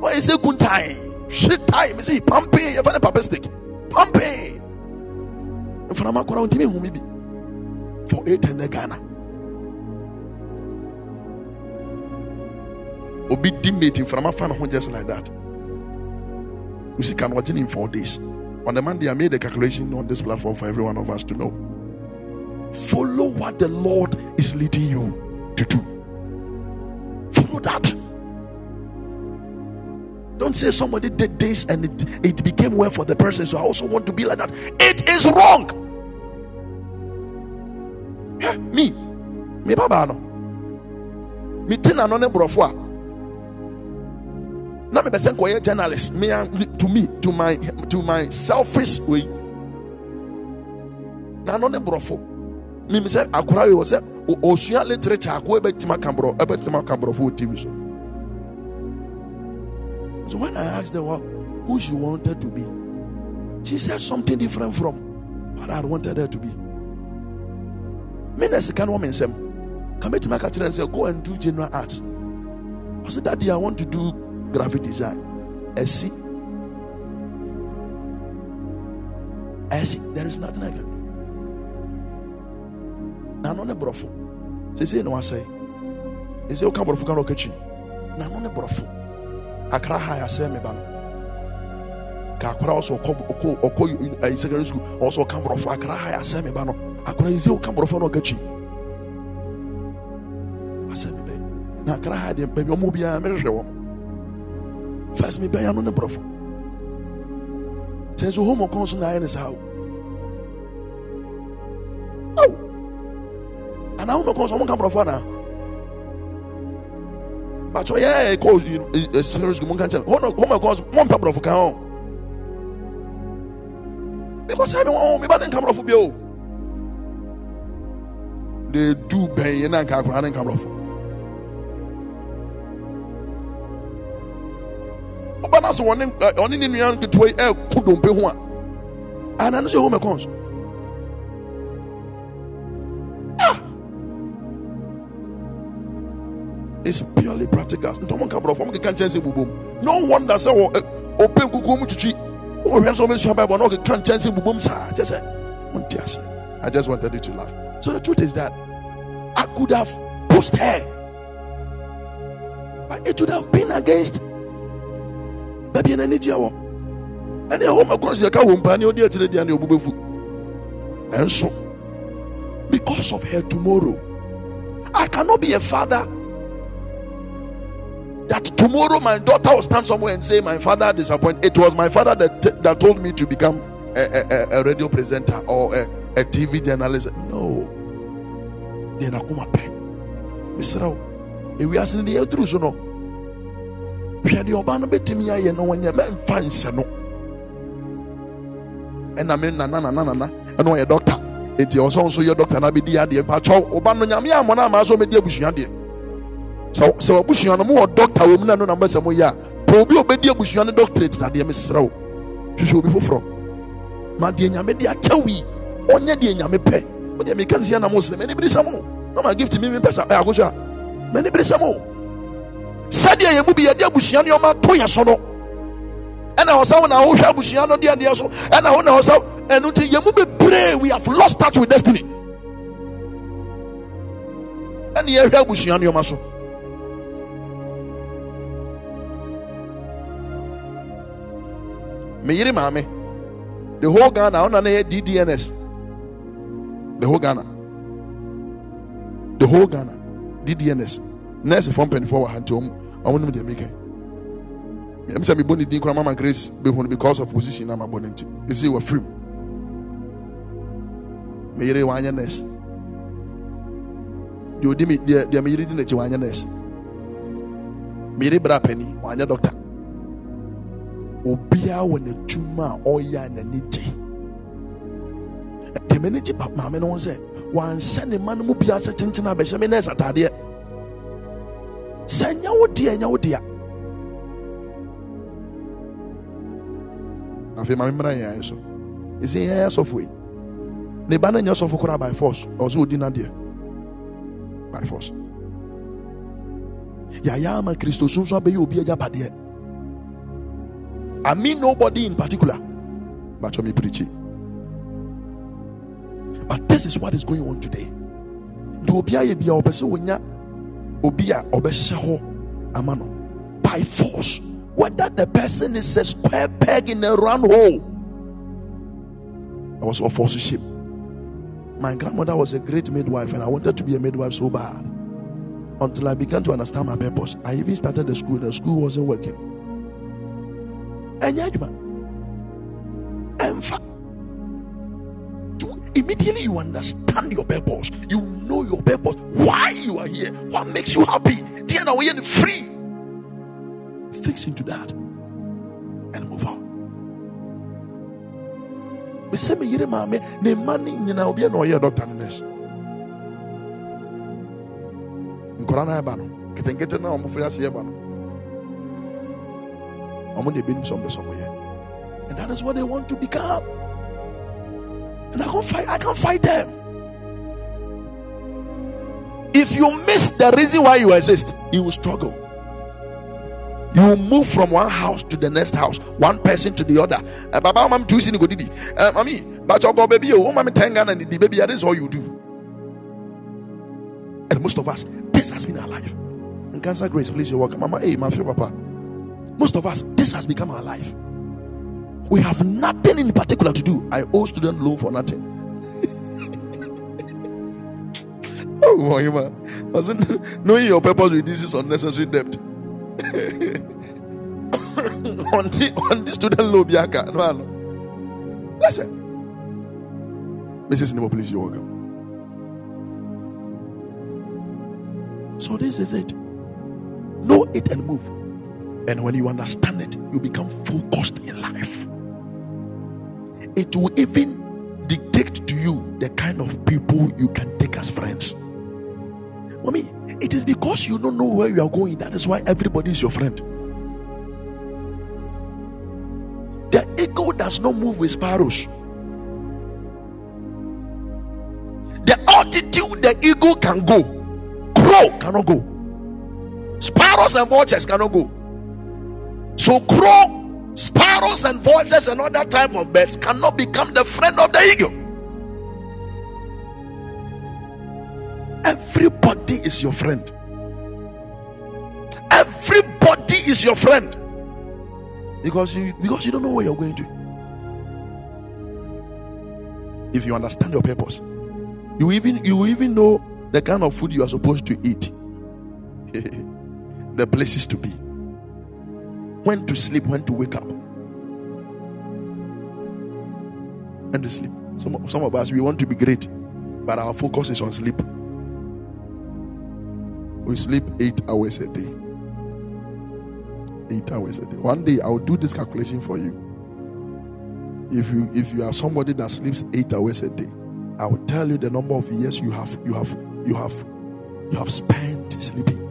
ɔyɛ sɛ kuntan hwe tae me sɛ pampe yɛfa ne papa stick pampe mfanama kora wontimi hu me bi for eight ɛnɛ ghana. Obi di mate mfanama fa ne ho just like that you can watch it in four days. On the Monday, I made a calculation on this platform for every one of us to know. Follow what the Lord is leading you to do. Follow that. Don't say somebody did this and it, it became well for the person, so I also want to be like that. It is wrong. Me, me baba no. Me tina no ne brofo na mepɛ sɛ nkɔyɛ journalist. Me to me to my to my selfish way. Na ano ne borɔfo mimi sɛ akora yi wɔ sɛ osua literature ako ɛbɛtumi aka borɔ ɛbɛtumi aka tv so. So when i asked her what, who she wanted to be? She said something different from what i wanted her to be. Me na sika no wɔ me nsɛm ka mɛtumi aka kyerɛ no go and do general arts. I said, Daddy, I want to do graphic design. I see. I see. There is nothing I can do. Now, no, brofo. Say, say, no, I say. They say, okay, brofo, can look at you. Now, no, brofo. Akra high, I say, me ban. Kakra also, oko, oko, oko, uh, secondary school, also come brofo. Akra high, I say, me ban. Akra is, okay, brofo, no, get you. I say, me ban na akra ha deɛ mpɛ bi ɔmo biara mehwehwɛ wɔn first me mebɛn ano ne borɔfo sɛ nso homo kɔn so na ayɛ ne saa o Aw! anaa homo kɔn so ɔmo nka borɔfo anaa bàtò yɛ kɔ secondary school mo nka nkyɛn homo kɔn so mo mpɛ borɔfo kan o because ɛmi wɔn mi ba ne nka borɔfo bi o de du bɛn yɛ na nka akora ne nka borɔfo. Ɔba no sɛ ɔne ne uh, nua nketewa yi ɛko dompe ho a ana no sɛ home cons ah! It's purely practical. Ntɔmo nka borɔfo ɔmo keka nkyɛn sɛ bubom. No wonder sɛ wɔ ɛ, ɔpɛ nkukuo mu twitwi. Wɔhwɛ sɛ ɔbɛsua Bible na ɔkeka nkyɛn sɛ bubom saa. Kyɛ sɛ wonte ase. I just wanted you to laugh. So the truth is that I could have pushed her. But it would have been against baabi ɛna anigye wɔ ɛne ɛhɔ ma kɔn sɛ yɛka wɔ mpa ne ɔde akyerɛ deɛ ne ɔbu bɛfu ɛnso because of her tomorrow i cannot be a father that tomorrow my daughter will stand somewhere and say my father disappointed it was my father that, that told me to become a, a, a- radio presenter or a, a tv journalist. No. Deɛ nakoma pɛ mesrɛ wo ewiase no deɛ ɛduru so no hwɛ deɛ ɔbaa no bɛtumi ayɛ no wɔnyɛ mɛmfa nhyɛ no. Ɛna me nana nana nana ɛna ɔyɛ dɔkta enti ɔsɛ wo nso yɛ dɔkta na bɛdi adeɛ mpakyɛw ɔba no nyame ammɔ no amaa sɛ ɔmɛdi abusua deɛ. Sɛ sɛ wabusua no mowɔ dɔkta wɔ mu no ɛno na mbɛsɛ moyɛ a pɛ obi a ɔbɛdi abusua no doctorate na deɛ mesrɛ wo. Hwehwɛ obi foforɔ. Ma deɛ nyame de akyɛw yi ɔnyɛ deɛ nyame pɛ. Wodeɛ meka ne sɛ na mo sene m'ani bere sɛ mo. Na ma gift mi mempɛ sa ɛyɛ akoso a m'ani bere sɛ mo sɛdeɛ yɛ mu bi yɛde abusua nneɔma to yɛ so no. Ɛna hɔ wo na wohwɛ abusua no deadeɛ so. Ɛna wo na hɔ ɛno nti yɛ mu bebree we have lost touch with destiny. Ɛne yɛhwɛ abusua nneɔma so. Meyere maame the whole ghana ɔna na yɛ ddns the whole ghana. The whole ghana ddns nurse fɔ mpanimfoɔ wɔ ha nti ɔmo ɔmo deɛ meka ɛm sɛ mebɔ ne din kora mama grace bɛhu no because of position na mabɔ no nti. Ɛsi wɔ firim meyere wanyɛ nurse. Deɛ ɔdi me deɛ deɛ meyere di n'akyi wanyɛ nurse. Meyere bra pani wanyɛ doctor. Obiara wɔ n'adwuma a ɔyɛ a n'ani gye. Deɛ m'ani gye maame no ho sɛ wanhyɛ ne ma no mu biara sɛ kyenkyen abɛhyɛ me nurse ataadeɛ sɛ nyɛ wo deɛ nyɛ wo dea. Afei ma memmra yɛn ayɛ so. Ɛsɛ yɛn yɛ sɔfo yi. Ne ba no nyɛ sɔfo koraa by force. Ɔwɔ sɛ ɔdi nadeɛ. By force. Yɛayɛ ama kristo so nso abɛyɛ obi agyapadeɛ. I mean nobody in particular. But me preaching. But this is what is going on today. De obi ayɛ bia ɔpɛ sɛ obi a ɔbɛhyɛ hɔ ama no. By force whether the person is a square peg in a round hole I was all forced to shame. My grandmother was a great midwife and I wanted to be a midwife so bad until I began to understand my purpose. I even started the school and the school wasn't working. Adwuma ɛmfa immediately you understand your purpose you know your purpose why you are here what makes you happy wɔyɛ no free fix into that and move on. Me say maame ne mma ne nyinaa obi a na ɔyɛ doctor ne nurse. Nkɔla na ɛba no ketenkete na ɔmo firi ase ɛba no. Ɔmo na ebinom sɛ ɔmo bɛ sɛ. And that is what they want to become. And I can't fight, I can't fight them. If you miss the reason why you exist, you will struggle. You will move from one house to the next house, one person to the other. Uh, Baba, mom, two sin go didi. Uh, Mommy, but your baby, oh, mommy, ten and the baby, that is all you do. And most of us, this has been our life. And cancer grace, please, you're welcome. Mama, hey, my fair papa. Most of us, this has become our life. We have nothing in particular to do. I owe student loan for nothing. oh, my man. Wasn't knowing your purpose reduces unnecessary debt. on the on the student loan. No, no. Listen. Mrs. Nemo, please, you're welcome. So this is it. Know it and move. And when you understand it, you become focused in life. It will even dictate to you the kind of people you can take as friends. Mommy, it is because you don't know where you are going. That is why everybody is your friend. The ego does not move with sparrows. The altitude the ego can go, crow cannot go. Sparrows and vultures cannot go. So crow, sparrows and vultures and other type of birds cannot become the friend of the eagle. Everybody is your friend. Everybody is your friend. Because you because you don't know where you're going to. If you understand your purpose, you even you even know the kind of food you are supposed to eat. the places to be. When to sleep, when to wake up. And to sleep. Some, some of us we want to be great, but our focus is on sleep. We sleep eight hours a day. Eight hours a day. One day I'll do this calculation for you. If you if you are somebody that sleeps eight hours a day, I will tell you the number of years you have you have you have you have spent sleeping.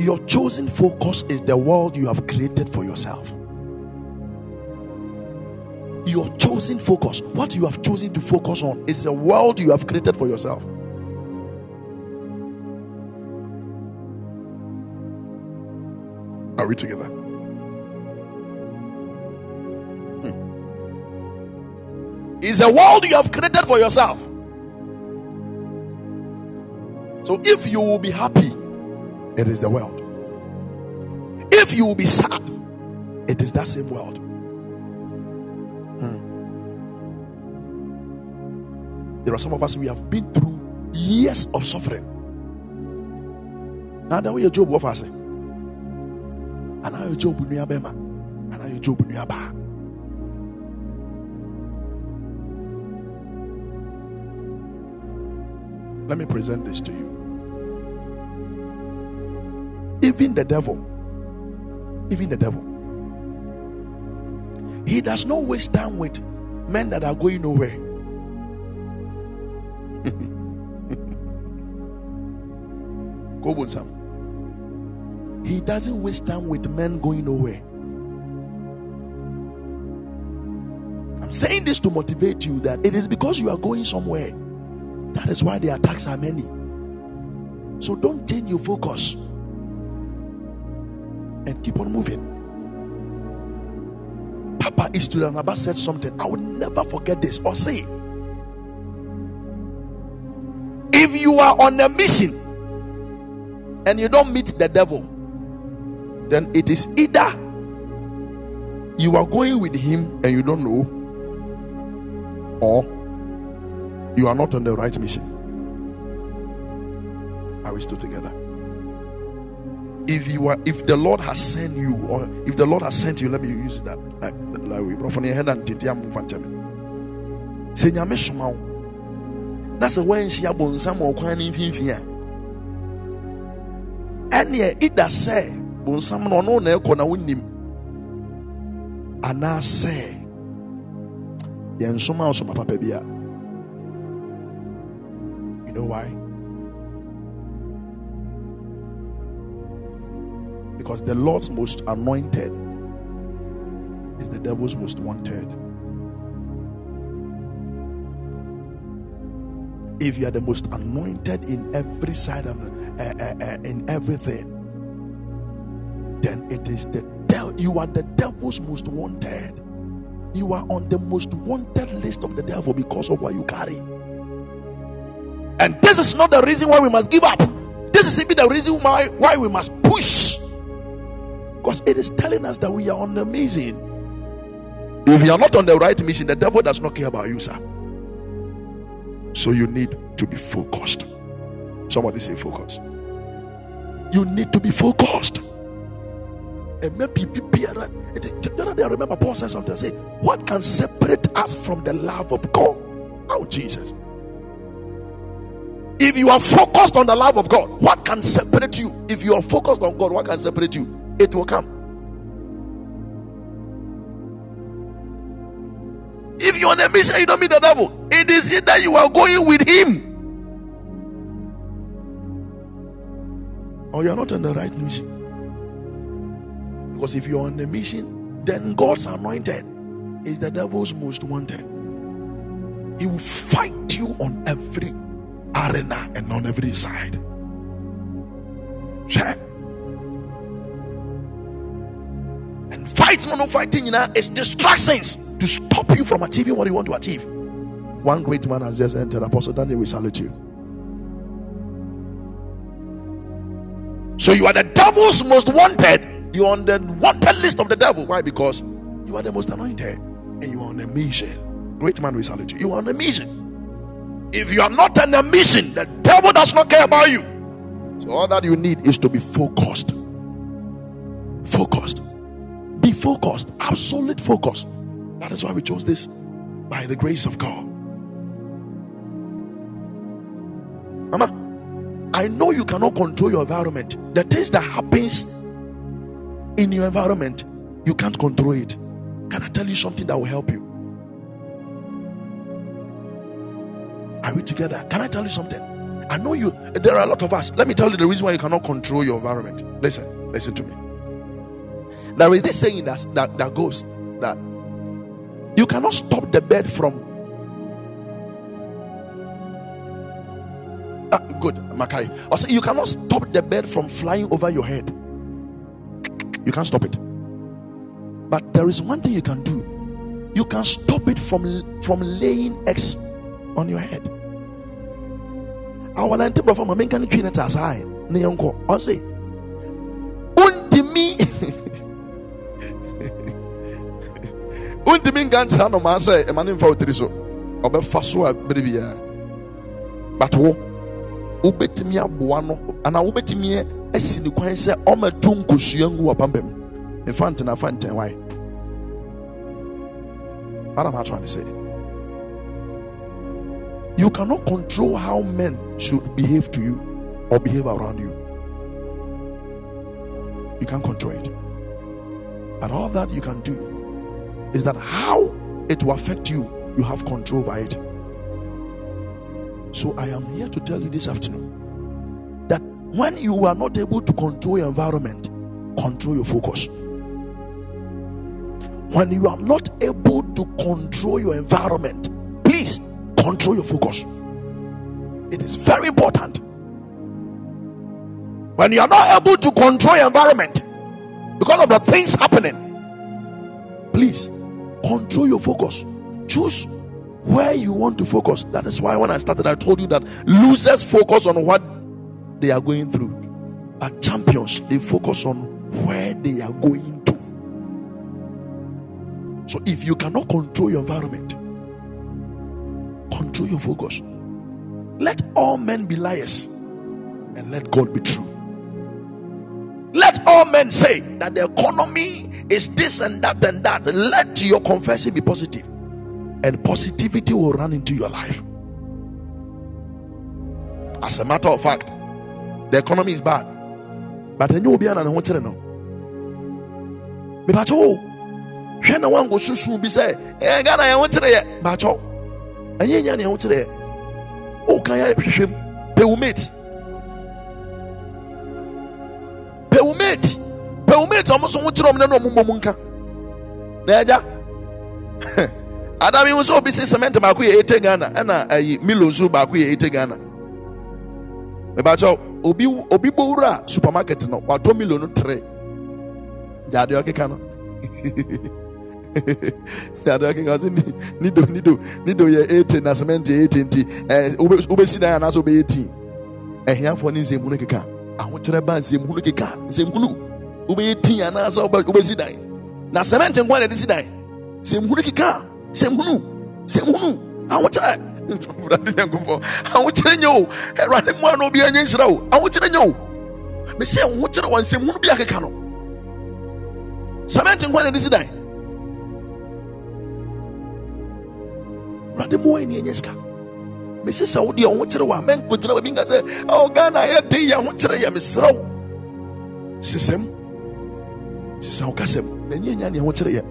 your chosen focus is the world you have created for yourself your chosen focus what you have chosen to focus on is a world you have created for yourself Are we together? Hmm. It's a world you have created for yourself. So if you will be happy, it is the world. If you will be sad, it is that same world. Hmm. There are some of us we have been through years of suffering. Now that we are job offers now yɛ job nua And now yɛ job nua baa let me present this to you even the devil even the devil he does not waste time with men that are going nowhere go Sam. He doesn't waste time with men going nowhere. I'm saying this to motivate you that it is because you are going somewhere. That is why the attacks are many. So don't change your focus and keep on moving. Papa Isturanaba said something. I will never forget this or say. If you are on a mission and you don't meet the devil, then it is either you are going with him and you don't know, or you are not on the right mission. Are we still together? If you are, if the Lord has sent you, or if the Lord has sent you, let me use that like, like we brought from your head and tinti am fanchame. Say nyame soma wo. Na sɛ wanhyia bonsam wɔ kwan no mfimfini a ɛneɛ ida sɛ bonsam no ɔno na ɛkɔ na wonim anaasɛ yɛnsoma wo soma papa bi you know why because the lord's most anointed is the devil's most wanted. If you are the most anointed in every side and uh, uh, uh, in everything then it is the devil you are the devil's most wanted. You are on the most wanted list of the devil because of what you carry. And this is not the reason why we must give up. This is even the reason why why we must because it is telling us that we are on the mission. If you are not on the right mission the devil does not care about you sir. So you need to be focused. Somebody say focus. You need to be focused. And maybe day I remember Paul said something. Say what can separate us from the love of God? Oh Jesus. If you are focused on the love of God what can separate you? If you are focused on God what can separate you it will come if you're on a mission you don't meet the devil it is either you are going with him or you're not on the right mission because if you're on a mission, then God's anointed is the devil's most wanted. He will fight you on every arena and on every side. Check. Fight, no, no fighting, you know, is distractions to stop you from achieving what you want to achieve. One great man has just entered. Apostle Daniel, we salute you. So you are the devil's most wanted you're on the wanted list of the devil. Why? Because you are the most anointed and you are on a mission. Great man, we salute you. You are on a mission. If you are not on a mission, the devil does not care about you. So all that you need is to be focused. Focused. Be focused. Absolute focus. That is why we chose this by the grace of God. Mama, I know you cannot control your environment. The things that happens in your environment, you can't control it. Can I tell you something that will help you? Are we together? Can I tell you something? I know you, there are a lot of us. Let me tell you the reason why you cannot control your environment. Listen, listen to me. There is this saying that, that, that goes that you cannot stop the bird from. Ah, good, Makai. I say you cannot stop the bird from flying over your head. You can't stop it. But there is one thing you can do. You can stop it from from laying eggs on your head. Our nante brother mama kan twi ne tasae ne yenko. O say untimi untimi nka nkyerɛ no maa sɛ ɛma ne mfa wo tiri so ɔbɛfa so a bere biara but wo wobɛtumi aboa no anaa wobɛtumi asi ne kwan sɛ ɔmɛto nkosua ngu wɔ pampa mu mfa ntena fa ntɛn wae what am I trying to say? You cannot control how men should behave to you or behave around you. You can't control it. But all that you can do is that how it will affect you, you have control over it. So I am here to tell you this afternoon that when you are not able to control your environment, control your focus. When you are not able to control your environment, please control your focus. It is very important. When you are not able to control your environment because of the things happening, please control your focus. Choose where you want to focus. That is why when I started, I told you that losers focus on what they are going through, but champions they focus on where they are going to. So if you cannot control your environment, control your focus. Let all men be liars and let God be true. Let all men say that the economy is this and that and that. Let your confession be positive, and positivity will run into your life. As a matter of fact, the economy is bad, but then you will be an another no. Mepacho, hwɛ na wango susu bi sɛ ɛyɛ ghana yɛn ho kyerɛ yɛ. Bakyɛw ɛnyɛ nya ne yɛn ho kyerɛ yɛ. Woka yɛ hwehwɛm pɛ wo mate pɛ wo mate ɔmo so ho kyerɛ ɔmo na ɔmo mmɔ mu nka na ɛgya adam yi nso obi si cement baako yɛ eighty ghana ɛna ɛyi milo nso baako yɛ eighty ghana. Mebakyɛw obi obi bowura supermarket no watɔ milo no tere gyaade ɔkeka no gyaade ɔkeka ɔsi ni nido nido nido yɛ eighty na cement yɛ eighty nti ɛɛ obe obesi dan anaasɛ obe eighteen ɛhiafoɔ ne nsɛmhunu keka ahokyerɛ ba nsɛmhunu keka nsɛmhunu obe eighteen anaasɛ obe obesi dan na cement nkwa na yɛde si dan nsɛmhunu keka nsɛmhunu nsɛmhunu ahokyerɛ awurade nyankopɔn ahokyerɛ nyɛ o awurade mu a na obi anyɛ nhyira o ahokyerɛ nyɛ o mesɛ ahokyerɛ wɔ nsɛmhunu bi akeka no cement nkwa na yɛde si dan awurade mu a ɛni ɛnyɛ sika mesi sɛ wodeɛ wo ho kyerɛ wo a mɛnkogyina baabi nka sɛ ɔ ghana yɛde yɛ ho kyerɛ yɛ meserɛ wo sesɛm sesa wo kasɛm na ɛnyɛ nya neɛ ho kyerɛ yɛ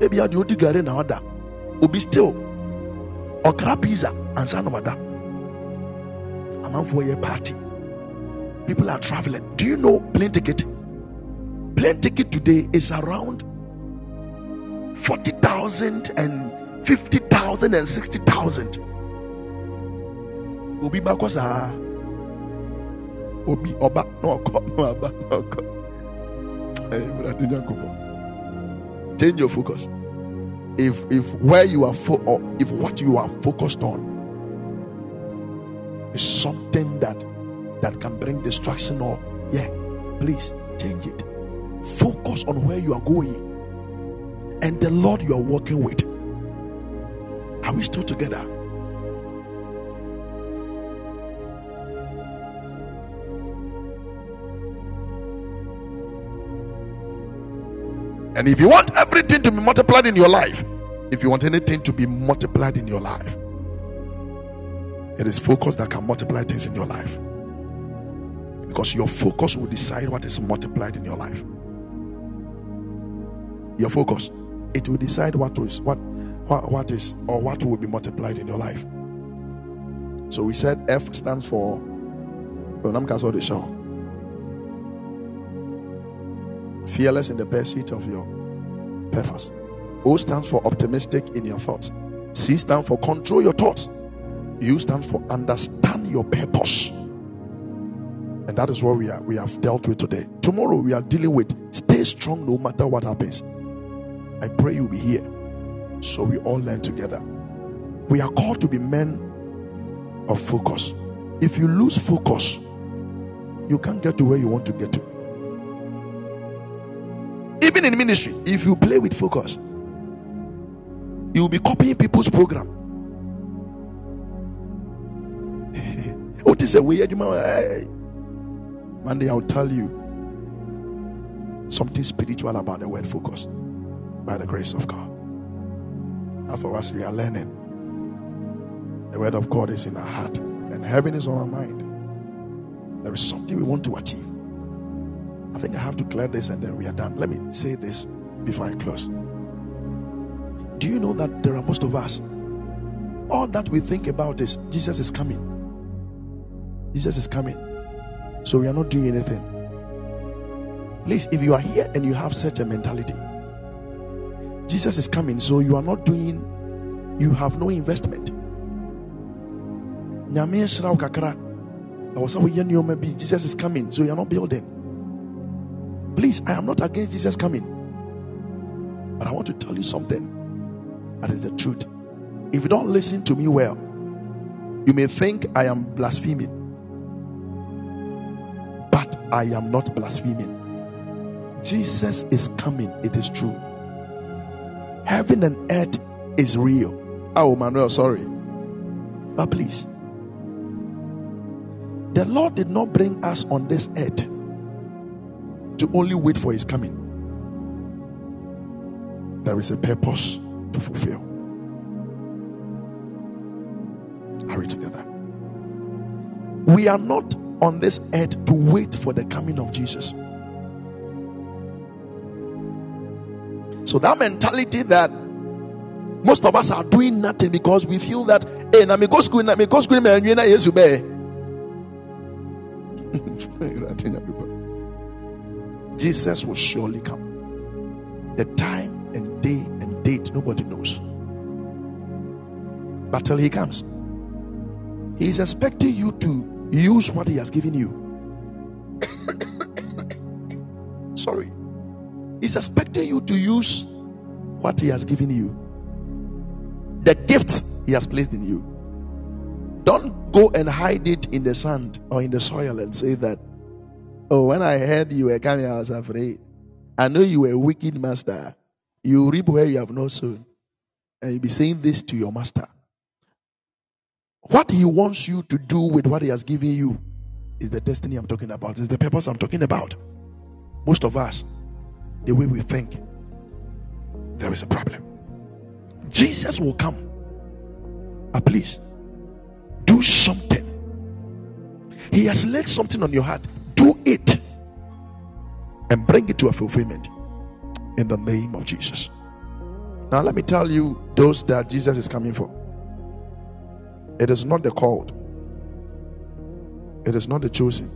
ebia deɛ ɔdi na ɔda obi still ɔkra pizza ansa na wada. Amanfoɔ yɛ party. People are traveling. Do you know plane ticket? Plane ticket today is around 40,000 and 50,000 and 60,000 obi bakɔ saa. Obi ɔba na ɔkɔ na aba na ɔkɔ. Change your focus. If if where you are fo- or if what you are focused on is something that that can bring distraction or yeah please change it. Focus on where you are going and the lord you are working with. Are we still together And if you want everything to be multiplied in your life, if you want anything to be multiplied in your life, it is focus that can multiply things in your life. Because your focus will decide what is multiplied in your life. Your focus, it will decide what is what what, what is or what will be multiplied in your life. So we said F stands for fearless in the pursuit of your purpose. O stands for optimistic in your thoughts. C stands for control your thoughts. U stands for understand your purpose. And that is what we are we have dealt with today. Tomorrow we are dealing with stay strong no matter what happens. I pray you'll be here so we all learn together. We are called to be men of focus. If you lose focus, you can't get to where you want to get to even in ministry, if you play with focus, you will be copying people's program. what is a weird Monday? I'll tell you something spiritual about the word focus by the grace of God. And for us, we are learning. The word of God is in our heart, and heaven is on our mind. There is something we want to achieve. I think I have to clear this and then we are done. Let me say this before I close. Do you know that there are most of us, all that we think about is Jesus is coming. Jesus is coming. So we are not doing anything. Please, if you are here and you have such a mentality, Jesus is coming, so you are not doing, you have no investment. Jesus is coming, so you are not building. Please, I am not against Jesus coming. But I want to tell you something that is the truth. if you don't listen to me well, you may think I am blaspheming, but I am not blaspheming. Jesus is coming, it is true. Heaven and earth is real. Ah, oh, Manuel, sorry. But please, the Lord did not bring us on this earth to only wait for his coming. There is a purpose to fulfill. Are we together? We are not on this earth to wait for the coming of Jesus. So that mentality that most of us are doing nothing because we feel that hey, na me go school, na me go school, me na yesu be. Jesus will surely come. The time and day and date nobody knows. But till he comes, he is expecting you to use what he has given you. Sorry. He's expecting you to use what he has given you. The gift he has placed in you. Don't go and hide it in the sand or in the soil and say that, oh, when I heard you were coming, I was afraid. I know you were a wicked master. You reap where you have not sown. And you'll be saying this to your master. What he wants you to do with what he has given you is the destiny I'm talking about, is the purpose I'm talking about. Most of us, the way we think, there is a problem. Jesus will come. But please, do something. He has laid something on your heart. Do it and bring it to a fulfillment in the name of Jesus. Now, let me tell you those that Jesus is coming for. It is not the called, it is not the chosen.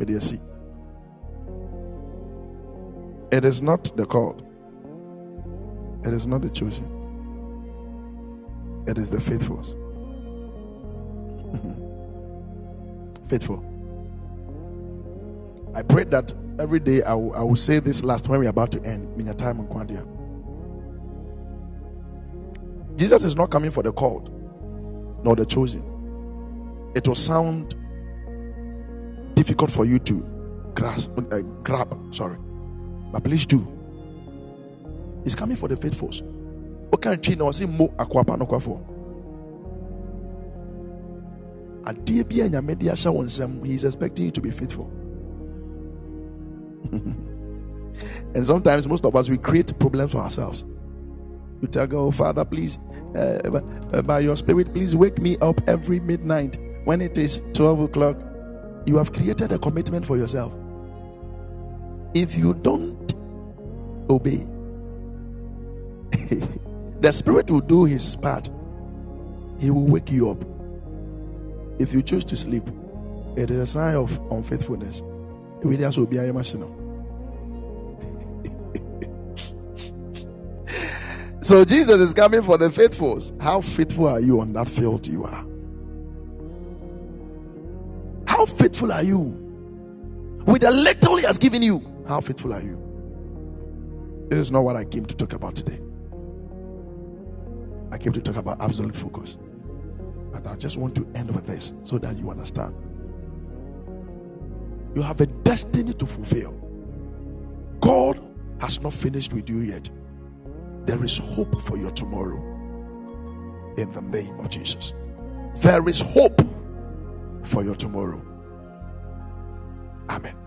Media see. It is not the called, it is not the chosen, it is the faithful. faithful. I pray that every day I will, I will say this last when we're about to end. Minya time. Jesus is not coming for the called nor the chosen. It will sound difficult for you to grasp, uh, grab. Sorry, but please do. He's coming for the faithful. What kind of tree now? See mo akwapa no kwafo. Adeɛ bi a nyame de ahyɛ he is expecting you to be faithful. and sometimes most of us we create problems for ourselves. You tell God, oh, Father, please, uh, uh, by your spirit, please wake me up every midnight when it is 12 o'clock. You have created a commitment for yourself. If you don't obey, the spirit will do his part. He will wake you up. If you choose to sleep, it is a sign of unfaithfulness. It also be a emotional. So Jesus is coming for the faithful. How faithful are you on that field you are? How faithful are you? With the little he has given you, how faithful are you? This is not what I came to talk about today. I came to talk about absolute focus. But I just want to end with this so that you understand. You have a destiny to fulfill. God has not finished with you yet. There is hope for your tomorrow in the name of Jesus. There is hope for your tomorrow. Amen.